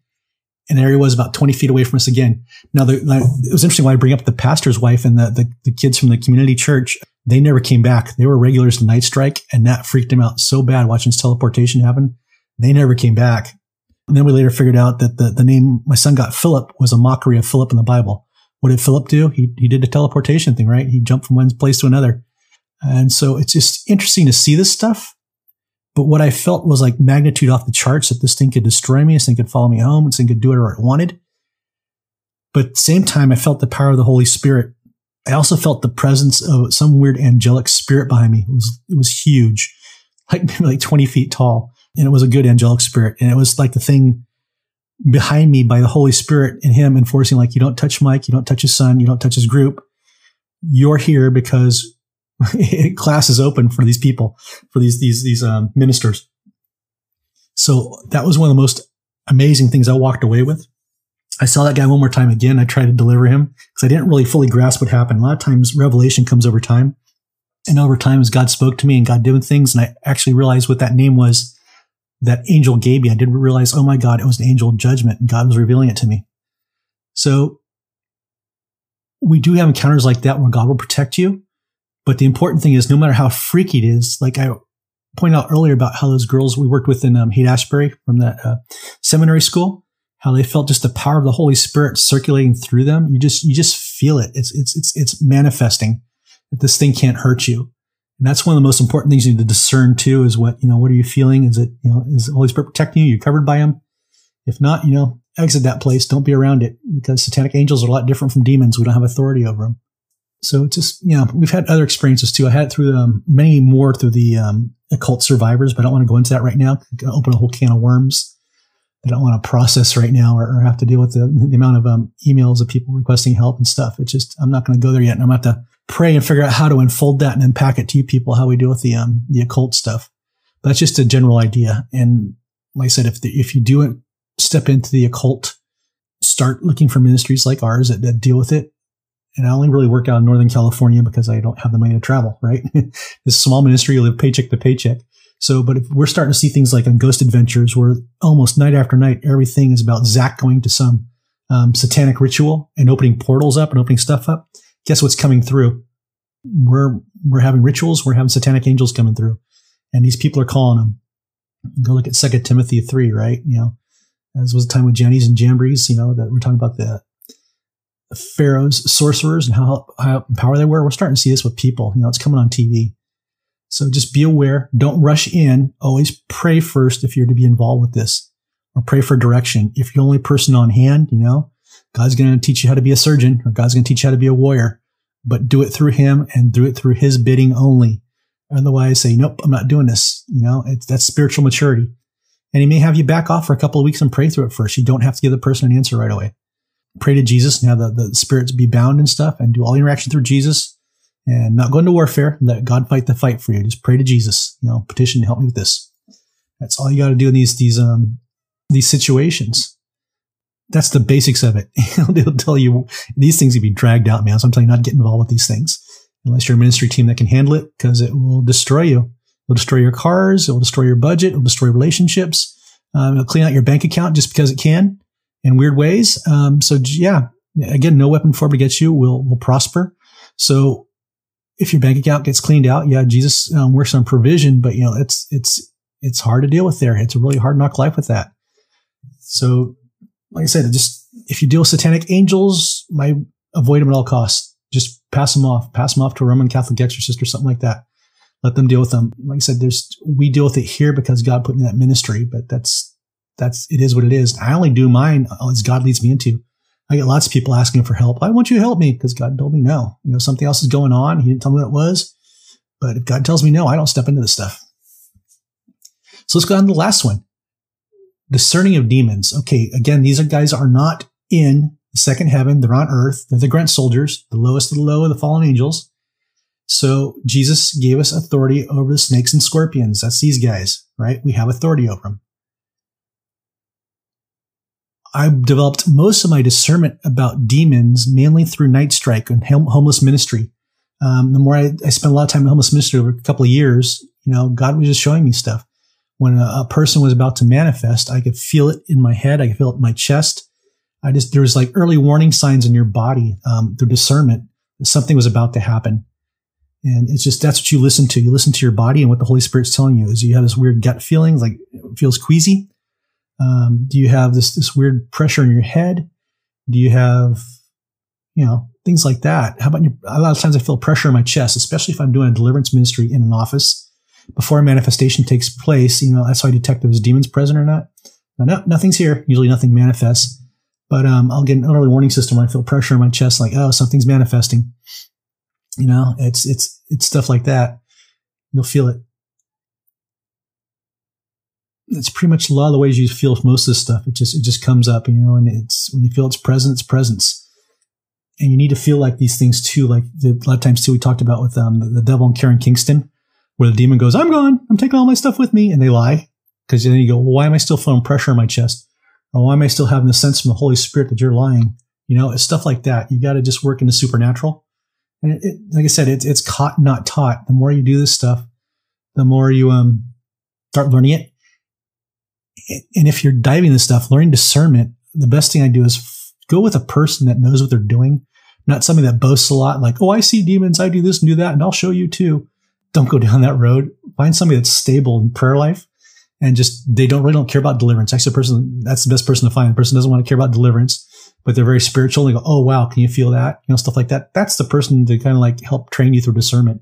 And there he was about 20 feet away from us again. Now, the, it was interesting why I bring up the pastor's wife and the, the, the kids from the community church. They never came back. They were regulars to Night Strike, and that freaked him out so bad watching his teleportation happen. They never came back. And then we later figured out that the, the name my son got, Philip, was a mockery of Philip in the Bible. What did Philip do? He, he did the teleportation thing, right? He jumped from one place to another. And so it's just interesting to see this stuff. But what I felt was like magnitude off the charts that this thing could destroy me. This thing could follow me home. This thing could do whatever it wanted. But at the same time, I felt the power of the Holy Spirit. I also felt the presence of some weird angelic spirit behind me. It was, it was huge, like maybe like 20 feet tall. And it was a good angelic spirit. And it was like the thing behind me by the Holy Spirit and him enforcing like, you don't touch Mike. You don't touch his son. You don't touch his group. You're here because class is open for these people, for these, these, these, um, ministers. So that was one of the most amazing things I walked away with. I saw that guy one more time again. I tried to deliver him because I didn't really fully grasp what happened. A lot of times revelation comes over time. And over time, as God spoke to me and God doing things, and I actually realized what that name was that angel gave me. I didn't realize, oh my God, it was an angel of judgment and God was revealing it to me. So we do have encounters like that where God will protect you. But the important thing is no matter how freaky it is, like I pointed out earlier about how those girls we worked with in um, Haight Ashbury from that uh, seminary school, how they felt just the power of the Holy Spirit circulating through them. You just, you just feel it. It's, it's, it's, it's manifesting that this thing can't hurt you. And that's one of the most important things you need to discern too is what, you know, what are you feeling? Is it, you know, is the Holy Spirit protecting you? You're covered by him. If not, you know, exit that place. Don't be around it because satanic angels are a lot different from demons. We don't have authority over them. So it's just, you know, we've had other experiences too. I had it through um, many more through the um, occult survivors, but I don't want to go into that right now. open a whole can of worms I don't want to process right now or, or have to deal with the, the amount of um, emails of people requesting help and stuff. It's just, I'm not going to go there yet. And I'm going to have to pray and figure out how to unfold that and unpack it to you people, how we deal with the, um, the occult stuff. But that's just a general idea. And like I said, if the, if you do step into the occult, start looking for ministries like ours that, that deal with it and I only really work out in Northern California because I don't have the money to travel, right? this small ministry, you live paycheck to paycheck. So, but if we're starting to see things like on Ghost Adventures where almost night after night, everything is about Zak going to some um, satanic ritual and opening portals up and opening stuff up. Guess what's coming through? We're, we're having rituals. We're having satanic angels coming through and these people are calling them. Go look at Second Timothy 3, right? You know, as was the time with Jannes and Jambres, you know, that we're talking about the pharaohs, sorcerers, and how, how power they were. We're starting to see this with people. You know, it's coming on TV. So just be aware. Don't rush in. Always pray first if you're to be involved with this or pray for direction. If you're the only person on hand, you know, God's going to teach you how to be a surgeon or God's going to teach you how to be a warrior, but do it through him and do it through his bidding only. Otherwise say, nope, I'm not doing this. You know, it's, that's spiritual maturity. And he may have you back off for a couple of weeks and pray through it first. You don't have to give the person an answer right away pray to Jesus and have the, the spirits be bound and stuff and do all interaction through Jesus and not go into warfare. Let God fight the fight for you. Just pray to Jesus, you know, petition to help me with this. That's all you got to do in these, these, um, these situations. That's the basics of it. They'll tell you these things can be dragged out, man. So I'm telling you not to get involved with these things unless you're a ministry team that can handle it because it will destroy you. It'll destroy your cars. It'll destroy your budget. It'll destroy relationships. Um, it'll clean out your bank account just because it can in weird ways. Um, so yeah, again, no weapon formed against you will will prosper. So if your bank account gets cleaned out, yeah, Jesus um, works on provision, but you know it's it's it's hard to deal with there. It's a really hard knock life with that. So, like I said, just if you deal with satanic angels, my avoid them at all costs. Just pass them off. Pass them off to a Roman Catholic exorcist or something like that. Let them deal with them. Like I said, there's we deal with it here because God put me in that ministry, but that's that's it is what it is. I only do mine oh, as God leads me into. I get lots of people asking for help. I want you help me because God told me no. You know, something else is going on. He didn't tell me what it was. But if God tells me no, I don't step into this stuff. So let's go on to the last one. Discerning of demons. Okay, again, these are guys are not in the second heaven. They're on earth. They're the grunt soldiers, the lowest of the low of the fallen angels. So Jesus gave us authority over the snakes and scorpions. That's these guys, right? We have authority over them. I developed most of my discernment about demons mainly through Night Strike and homeless ministry. Um, the more I, I, spent a lot of time in homeless ministry over a couple of years, you know, God was just showing me stuff. When a, a, person was about to manifest, I could feel it in my head. I could feel it in my chest. I just, there was like early warning signs in your body, um, through discernment that something was about to happen. And it's just, that's what you listen to. You listen to your body and what the Holy Spirit's telling you is you have this weird gut feeling, like it feels queasy. Um, do you have this, this weird pressure in your head? Do you have, you know, things like that? How about your, a lot of times I feel pressure in my chest, especially if I'm doing a deliverance ministry in an office before a manifestation takes place. You know, that's how I detect if there's demons present or not. Now, no, nothing's here. Usually nothing manifests, but, um, I'll get an early warning system when I feel pressure in my chest, like, oh, something's manifesting. You know, it's, it's, it's stuff like that. You'll feel it it's pretty much a lot of the ways you feel most of this stuff. It just it just comes up, you know, and it's when you feel its presence, its presence. And you need to feel like these things too. Like the, a lot of times too, we talked about with um, the, the devil and Karen Kingston, where the demon goes, "I'm gone. I'm taking all my stuff with me," and they lie because then you go, well, "Why am I still feeling pressure in my chest? Or why am I still having the sense from the Holy Spirit that you're lying?" You know, it's stuff like that. You got to just work in the supernatural. And it, it, like I said, it's it's caught, not taught. The more you do this stuff, the more you um start learning it and if you're diving this stuff, learning discernment, the best thing I do is f- go with a person that knows what they're doing, not somebody that boasts a lot, like, oh, I see demons, I do this and do that, and I'll show you too. Don't go down that road. Find somebody that's stable in prayer life and just they don't really don't care about deliverance. Actually, person that's the best person to find. The person doesn't want to care about deliverance, but they're very spiritual. They go, oh wow, can you feel that? You know, stuff like that. That's the person to kind of like help train you through discernment.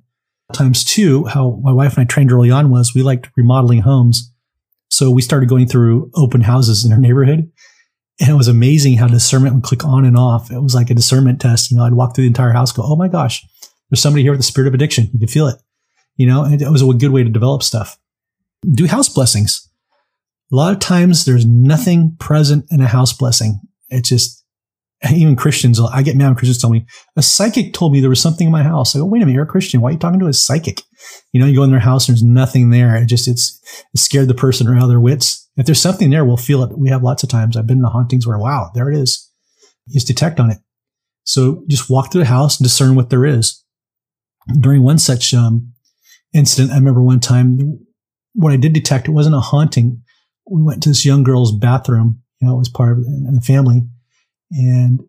Times two, how my wife and I trained early on was we liked remodeling homes. So we started going through open houses in our neighborhood. And it was amazing how discernment would click on and off. It was like a discernment test. You know, I'd walk through the entire house, go, oh my gosh, there's somebody here with the spirit of addiction. You could feel it. You know, it was a good way to develop stuff. Do house blessings. A lot of times there's nothing present in a house blessing. It's just, even Christians, I get mad when Christians tell me, a psychic told me there was something in my house. I go, wait a minute, you're a Christian. Why are you talking to a psychic? You know, you go in their house and there's nothing there. It just, it's, it scared the person out of their wits. If there's something there, we'll feel it. We have lots of times. I've been in the hauntings where, wow, there it is. You just detect on it. So just walk through the house and discern what there is. During one such, um, incident, I remember one time what I did detect, it wasn't a haunting. We went to this young girl's bathroom. You know, it was part of the family and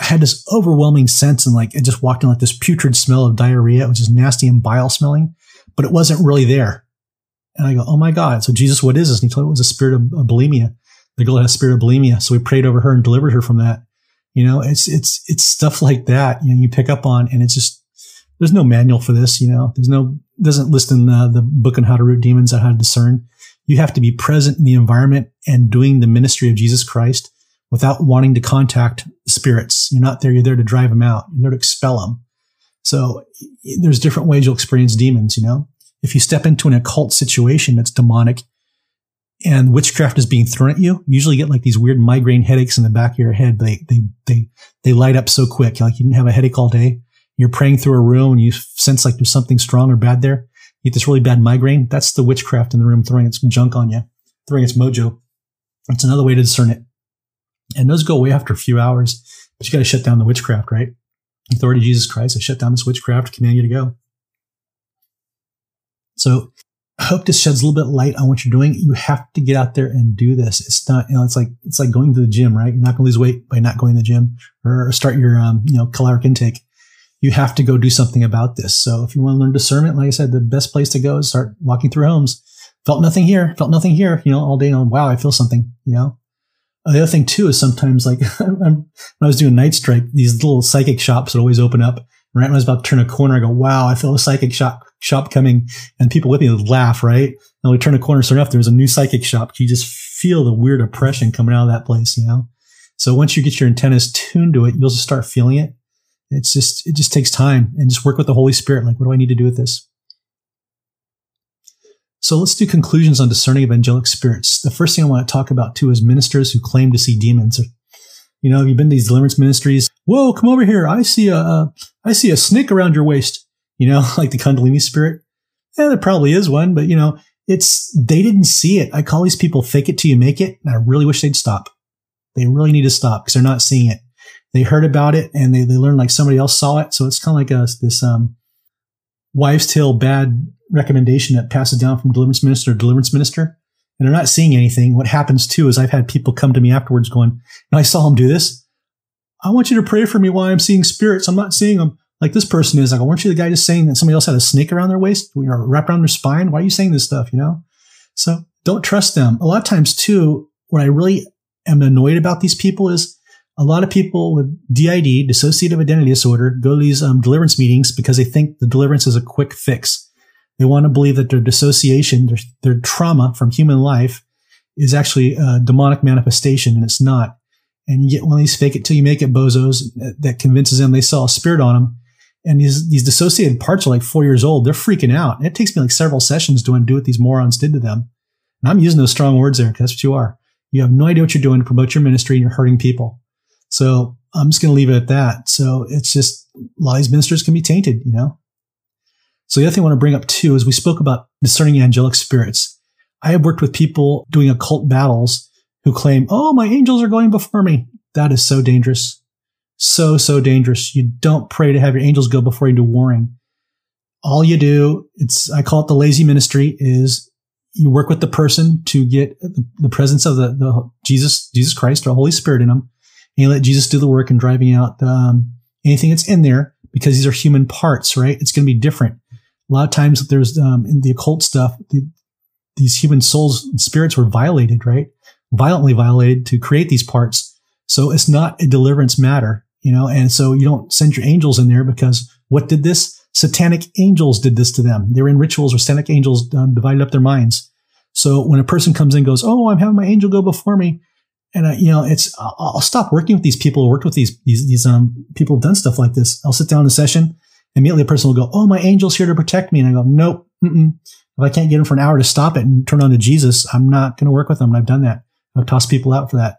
I had this overwhelming sense and like it just walked in like this putrid smell of diarrhea, which is nasty and bile smelling, but it wasn't really there. And I go, oh my God. So Jesus, what is this? And he told me it was a spirit of, bulimia. The girl had a spirit of bulimia. So we prayed over her and delivered her from that. You know, it's, it's, it's stuff like that, you know, you pick up on and it's just, there's no manual for this, you know, there's no, doesn't list in the, the book on how to root demons and how to discern. You have to be present in the environment and doing the ministry of Jesus Christ without wanting to contact spirits. You're not there. You're there to drive them out. You're there to expel them. So there's different ways you'll experience demons, you know? If you step into an occult situation that's demonic and witchcraft is being thrown at you, you usually get like these weird migraine headaches in the back of your head. They, they, they, they light up so quick. Like you didn't have a headache all day. You're praying through a room and you sense like there's something strong or bad there. You get this really bad migraine. That's the witchcraft in the room throwing its junk on you, throwing its mojo. It's another way to discern it. And those go away after a few hours, but you got to shut down the witchcraft, right? Authority of Jesus Christ, I shut down this witchcraft, command you to go. So I hope this sheds a little bit light on what you're doing. You have to get out there and do this. It's not, you know, it's like, it's like going to the gym, right? You're not going to lose weight by not going to the gym or start your, um, you know, caloric intake. You have to go do something about this. So if you want to learn discernment, like I said, the best place to go is start walking through homes, felt nothing here, felt nothing here, you know, all day. And wow, I feel something, you know. The other thing too is sometimes like when I was doing night strike, these little psychic shops would always open up. Right when I was about to turn a corner, I go, wow, I feel a psychic shop shop coming, and people with me would laugh, right? And we turn a corner, sure enough, there was a new psychic shop. You just feel the weird oppression coming out of that place, you know. So once you get your antennas tuned to it, you'll just start feeling it. It's just it just takes time, and just work with the Holy Spirit. Like, what do I need to do with this? So let's do conclusions on discerning of angelic spirits. The first thing I want to talk about too is ministers who claim to see demons. You know, have you've been to these deliverance ministries. Whoa, come over here. I see a, see a snake around your waist. You know, like the Kundalini spirit. Yeah, there probably is one, but you know, it's they didn't see it. I call these people fake it till you make it, and I really wish they'd stop. They really need to stop because they're not seeing it. They heard about it and they, they learned like somebody else saw it. So it's kind of like a, this um, wives' tale bad recommendation that passes down from deliverance minister to deliverance minister. And they're not seeing anything. What happens too is I've had people come to me afterwards going, I saw him do this. I want you to pray for me while I'm seeing spirits. I'm not seeing them like this person is. Like, weren't you the guy just saying that somebody else had a snake around their waist or wrapped around their spine? Why are you saying this stuff? You know? So don't trust them. A lot of times too, what I really am annoyed about these people is a lot of people with DID, dissociative identity disorder, go to these um, deliverance meetings because they think the deliverance is a quick fix. They want to believe that their dissociation, their, their trauma from human life is actually a demonic manifestation, and it's not. And you get one of these fake it till you make it bozos that convinces them they saw a spirit on them. And these, these dissociated parts are like four years old. They're freaking out. And it takes me like several sessions to undo what these morons did to them. And I'm using those strong words there because that's what you are. You have no idea what you're doing to promote your ministry and you're hurting people. So I'm just going to leave it at that. So it's just a lot of these ministers can be tainted, you know? So the other thing I want to bring up too is we spoke about discerning angelic spirits. I have worked with people doing occult battles who claim, Oh, my angels are going before me. That is so dangerous. So, so dangerous. You don't pray to have your angels go before you do warring. All you do, it's, I call it the lazy ministry is you work with the person to get the, presence of the, the Jesus, Jesus Christ or Holy Spirit in them. And you let Jesus do the work in driving out um, anything that's in there because these are human parts, right? It's going to be different. A lot of times there's um, in the occult stuff, the, these human souls and spirits were violated, right? Violently violated to create these parts. So it's not a deliverance matter, you know, and so you don't send your angels in there because what did this? satanic angels did this to them. They were in rituals where satanic angels um, divided up their minds. So when a person comes in goes, Oh, I'm having my angel go before me. And I, you know, it's, I'll, I'll stop working with these people, who worked with these, these, these, um, people who've done stuff like this. I'll sit down in a session. Immediately a person will go, Oh, my angel's here to protect me. And I go, Nope. Mm-mm. If I can't get him for an hour to stop it and turn on to Jesus, I'm not going to work with them. And I've done that. I've tossed people out for that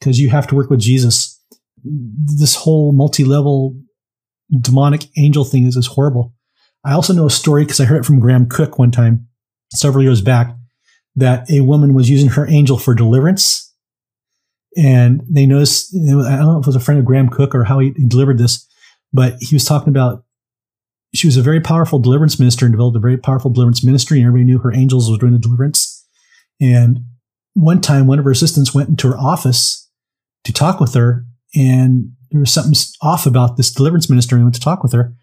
because you have to work with Jesus. This whole multi-level demonic angel thing is, is horrible. I also know a story because I heard it from Graham Cooke one time several years back that a woman was using her angel for deliverance. And they noticed, I don't know if it was a friend of Graham Cooke or how he, he delivered this, but he was talking about she was a very powerful deliverance minister and developed a very powerful deliverance ministry. And everybody knew her angels were doing the deliverance. And one time, one of her assistants went into her office to talk with her, and there was something off about this deliverance minister and went to talk with her.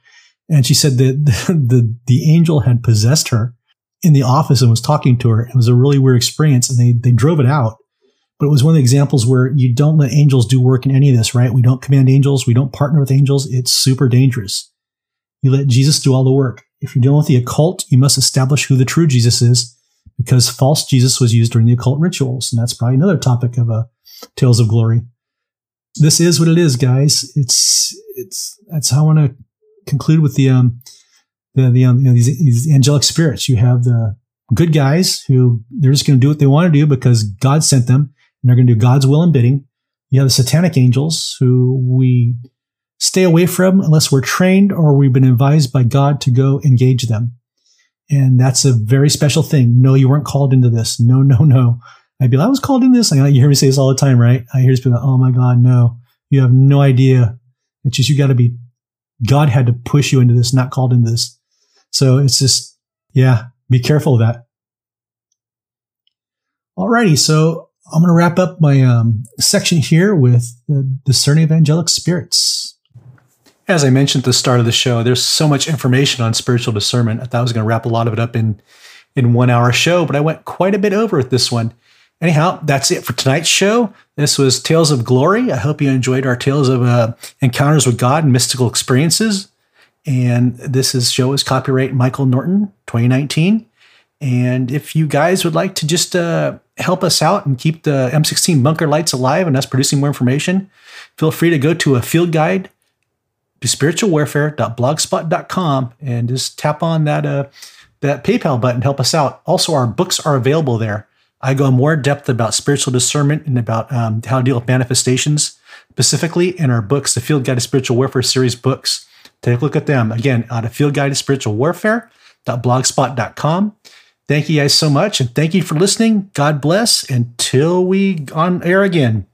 And she said that the, the, the angel had possessed her in the office and was talking to her. It was a really weird experience and they, they drove it out. But it was one of the examples where you don't let angels do work in any of this, right? We don't command angels. We don't partner with angels. It's super dangerous. You let Jesus do all the work. If you're dealing with the occult, you must establish who the true Jesus is because false Jesus was used during the occult rituals. And that's probably another topic of a uh, Tales of Glory this is what it is, guys. It's it's that's how I want to conclude with the um the the um, you know, these, these angelic spirits. You have the good guys who they're just going to do what they want to do because God sent them, and they're going to do God's will and bidding. You have the satanic angels who we stay away from unless we're trained or we've been advised by God to go engage them. And that's a very special thing. No, you weren't called into this. No, no, no. I'd be like, I was called into this. I, you hear me say this all the time, right? I hear people, oh my God, no, you have no idea. It's just, you got to be, God had to push you into this, not called into this. So it's just, yeah, be careful of that. Alrighty. So I'm going to wrap up my um, section here with the discerning of angelic spirits. As I mentioned at the start of the show, there's so much information on spiritual discernment. I thought I was going to wrap a lot of it up in in one hour show, but I went quite a bit over with this one. Anyhow, that's it for tonight's show. This was Tales of Glory. I hope you enjoyed our tales of uh, encounters with God and mystical experiences. And this is show is copyright Michael Norton 2019. And if you guys would like to just uh, help us out and keep the M16 bunker lights alive and us producing more information, feel free to go to a field guide to spiritualwarfare.blogspot.com and just tap on that uh, that PayPal button, help us out. Also, our books are available there. I go more depth about spiritual discernment and about um, how to deal with manifestations, specifically in our books, the Field Guide to Spiritual Warfare series books. Take a look at them again out of Field Guide to Spiritual Warfare.blogspot.com. Thank you guys so much, and thank you for listening. God bless until we on air again.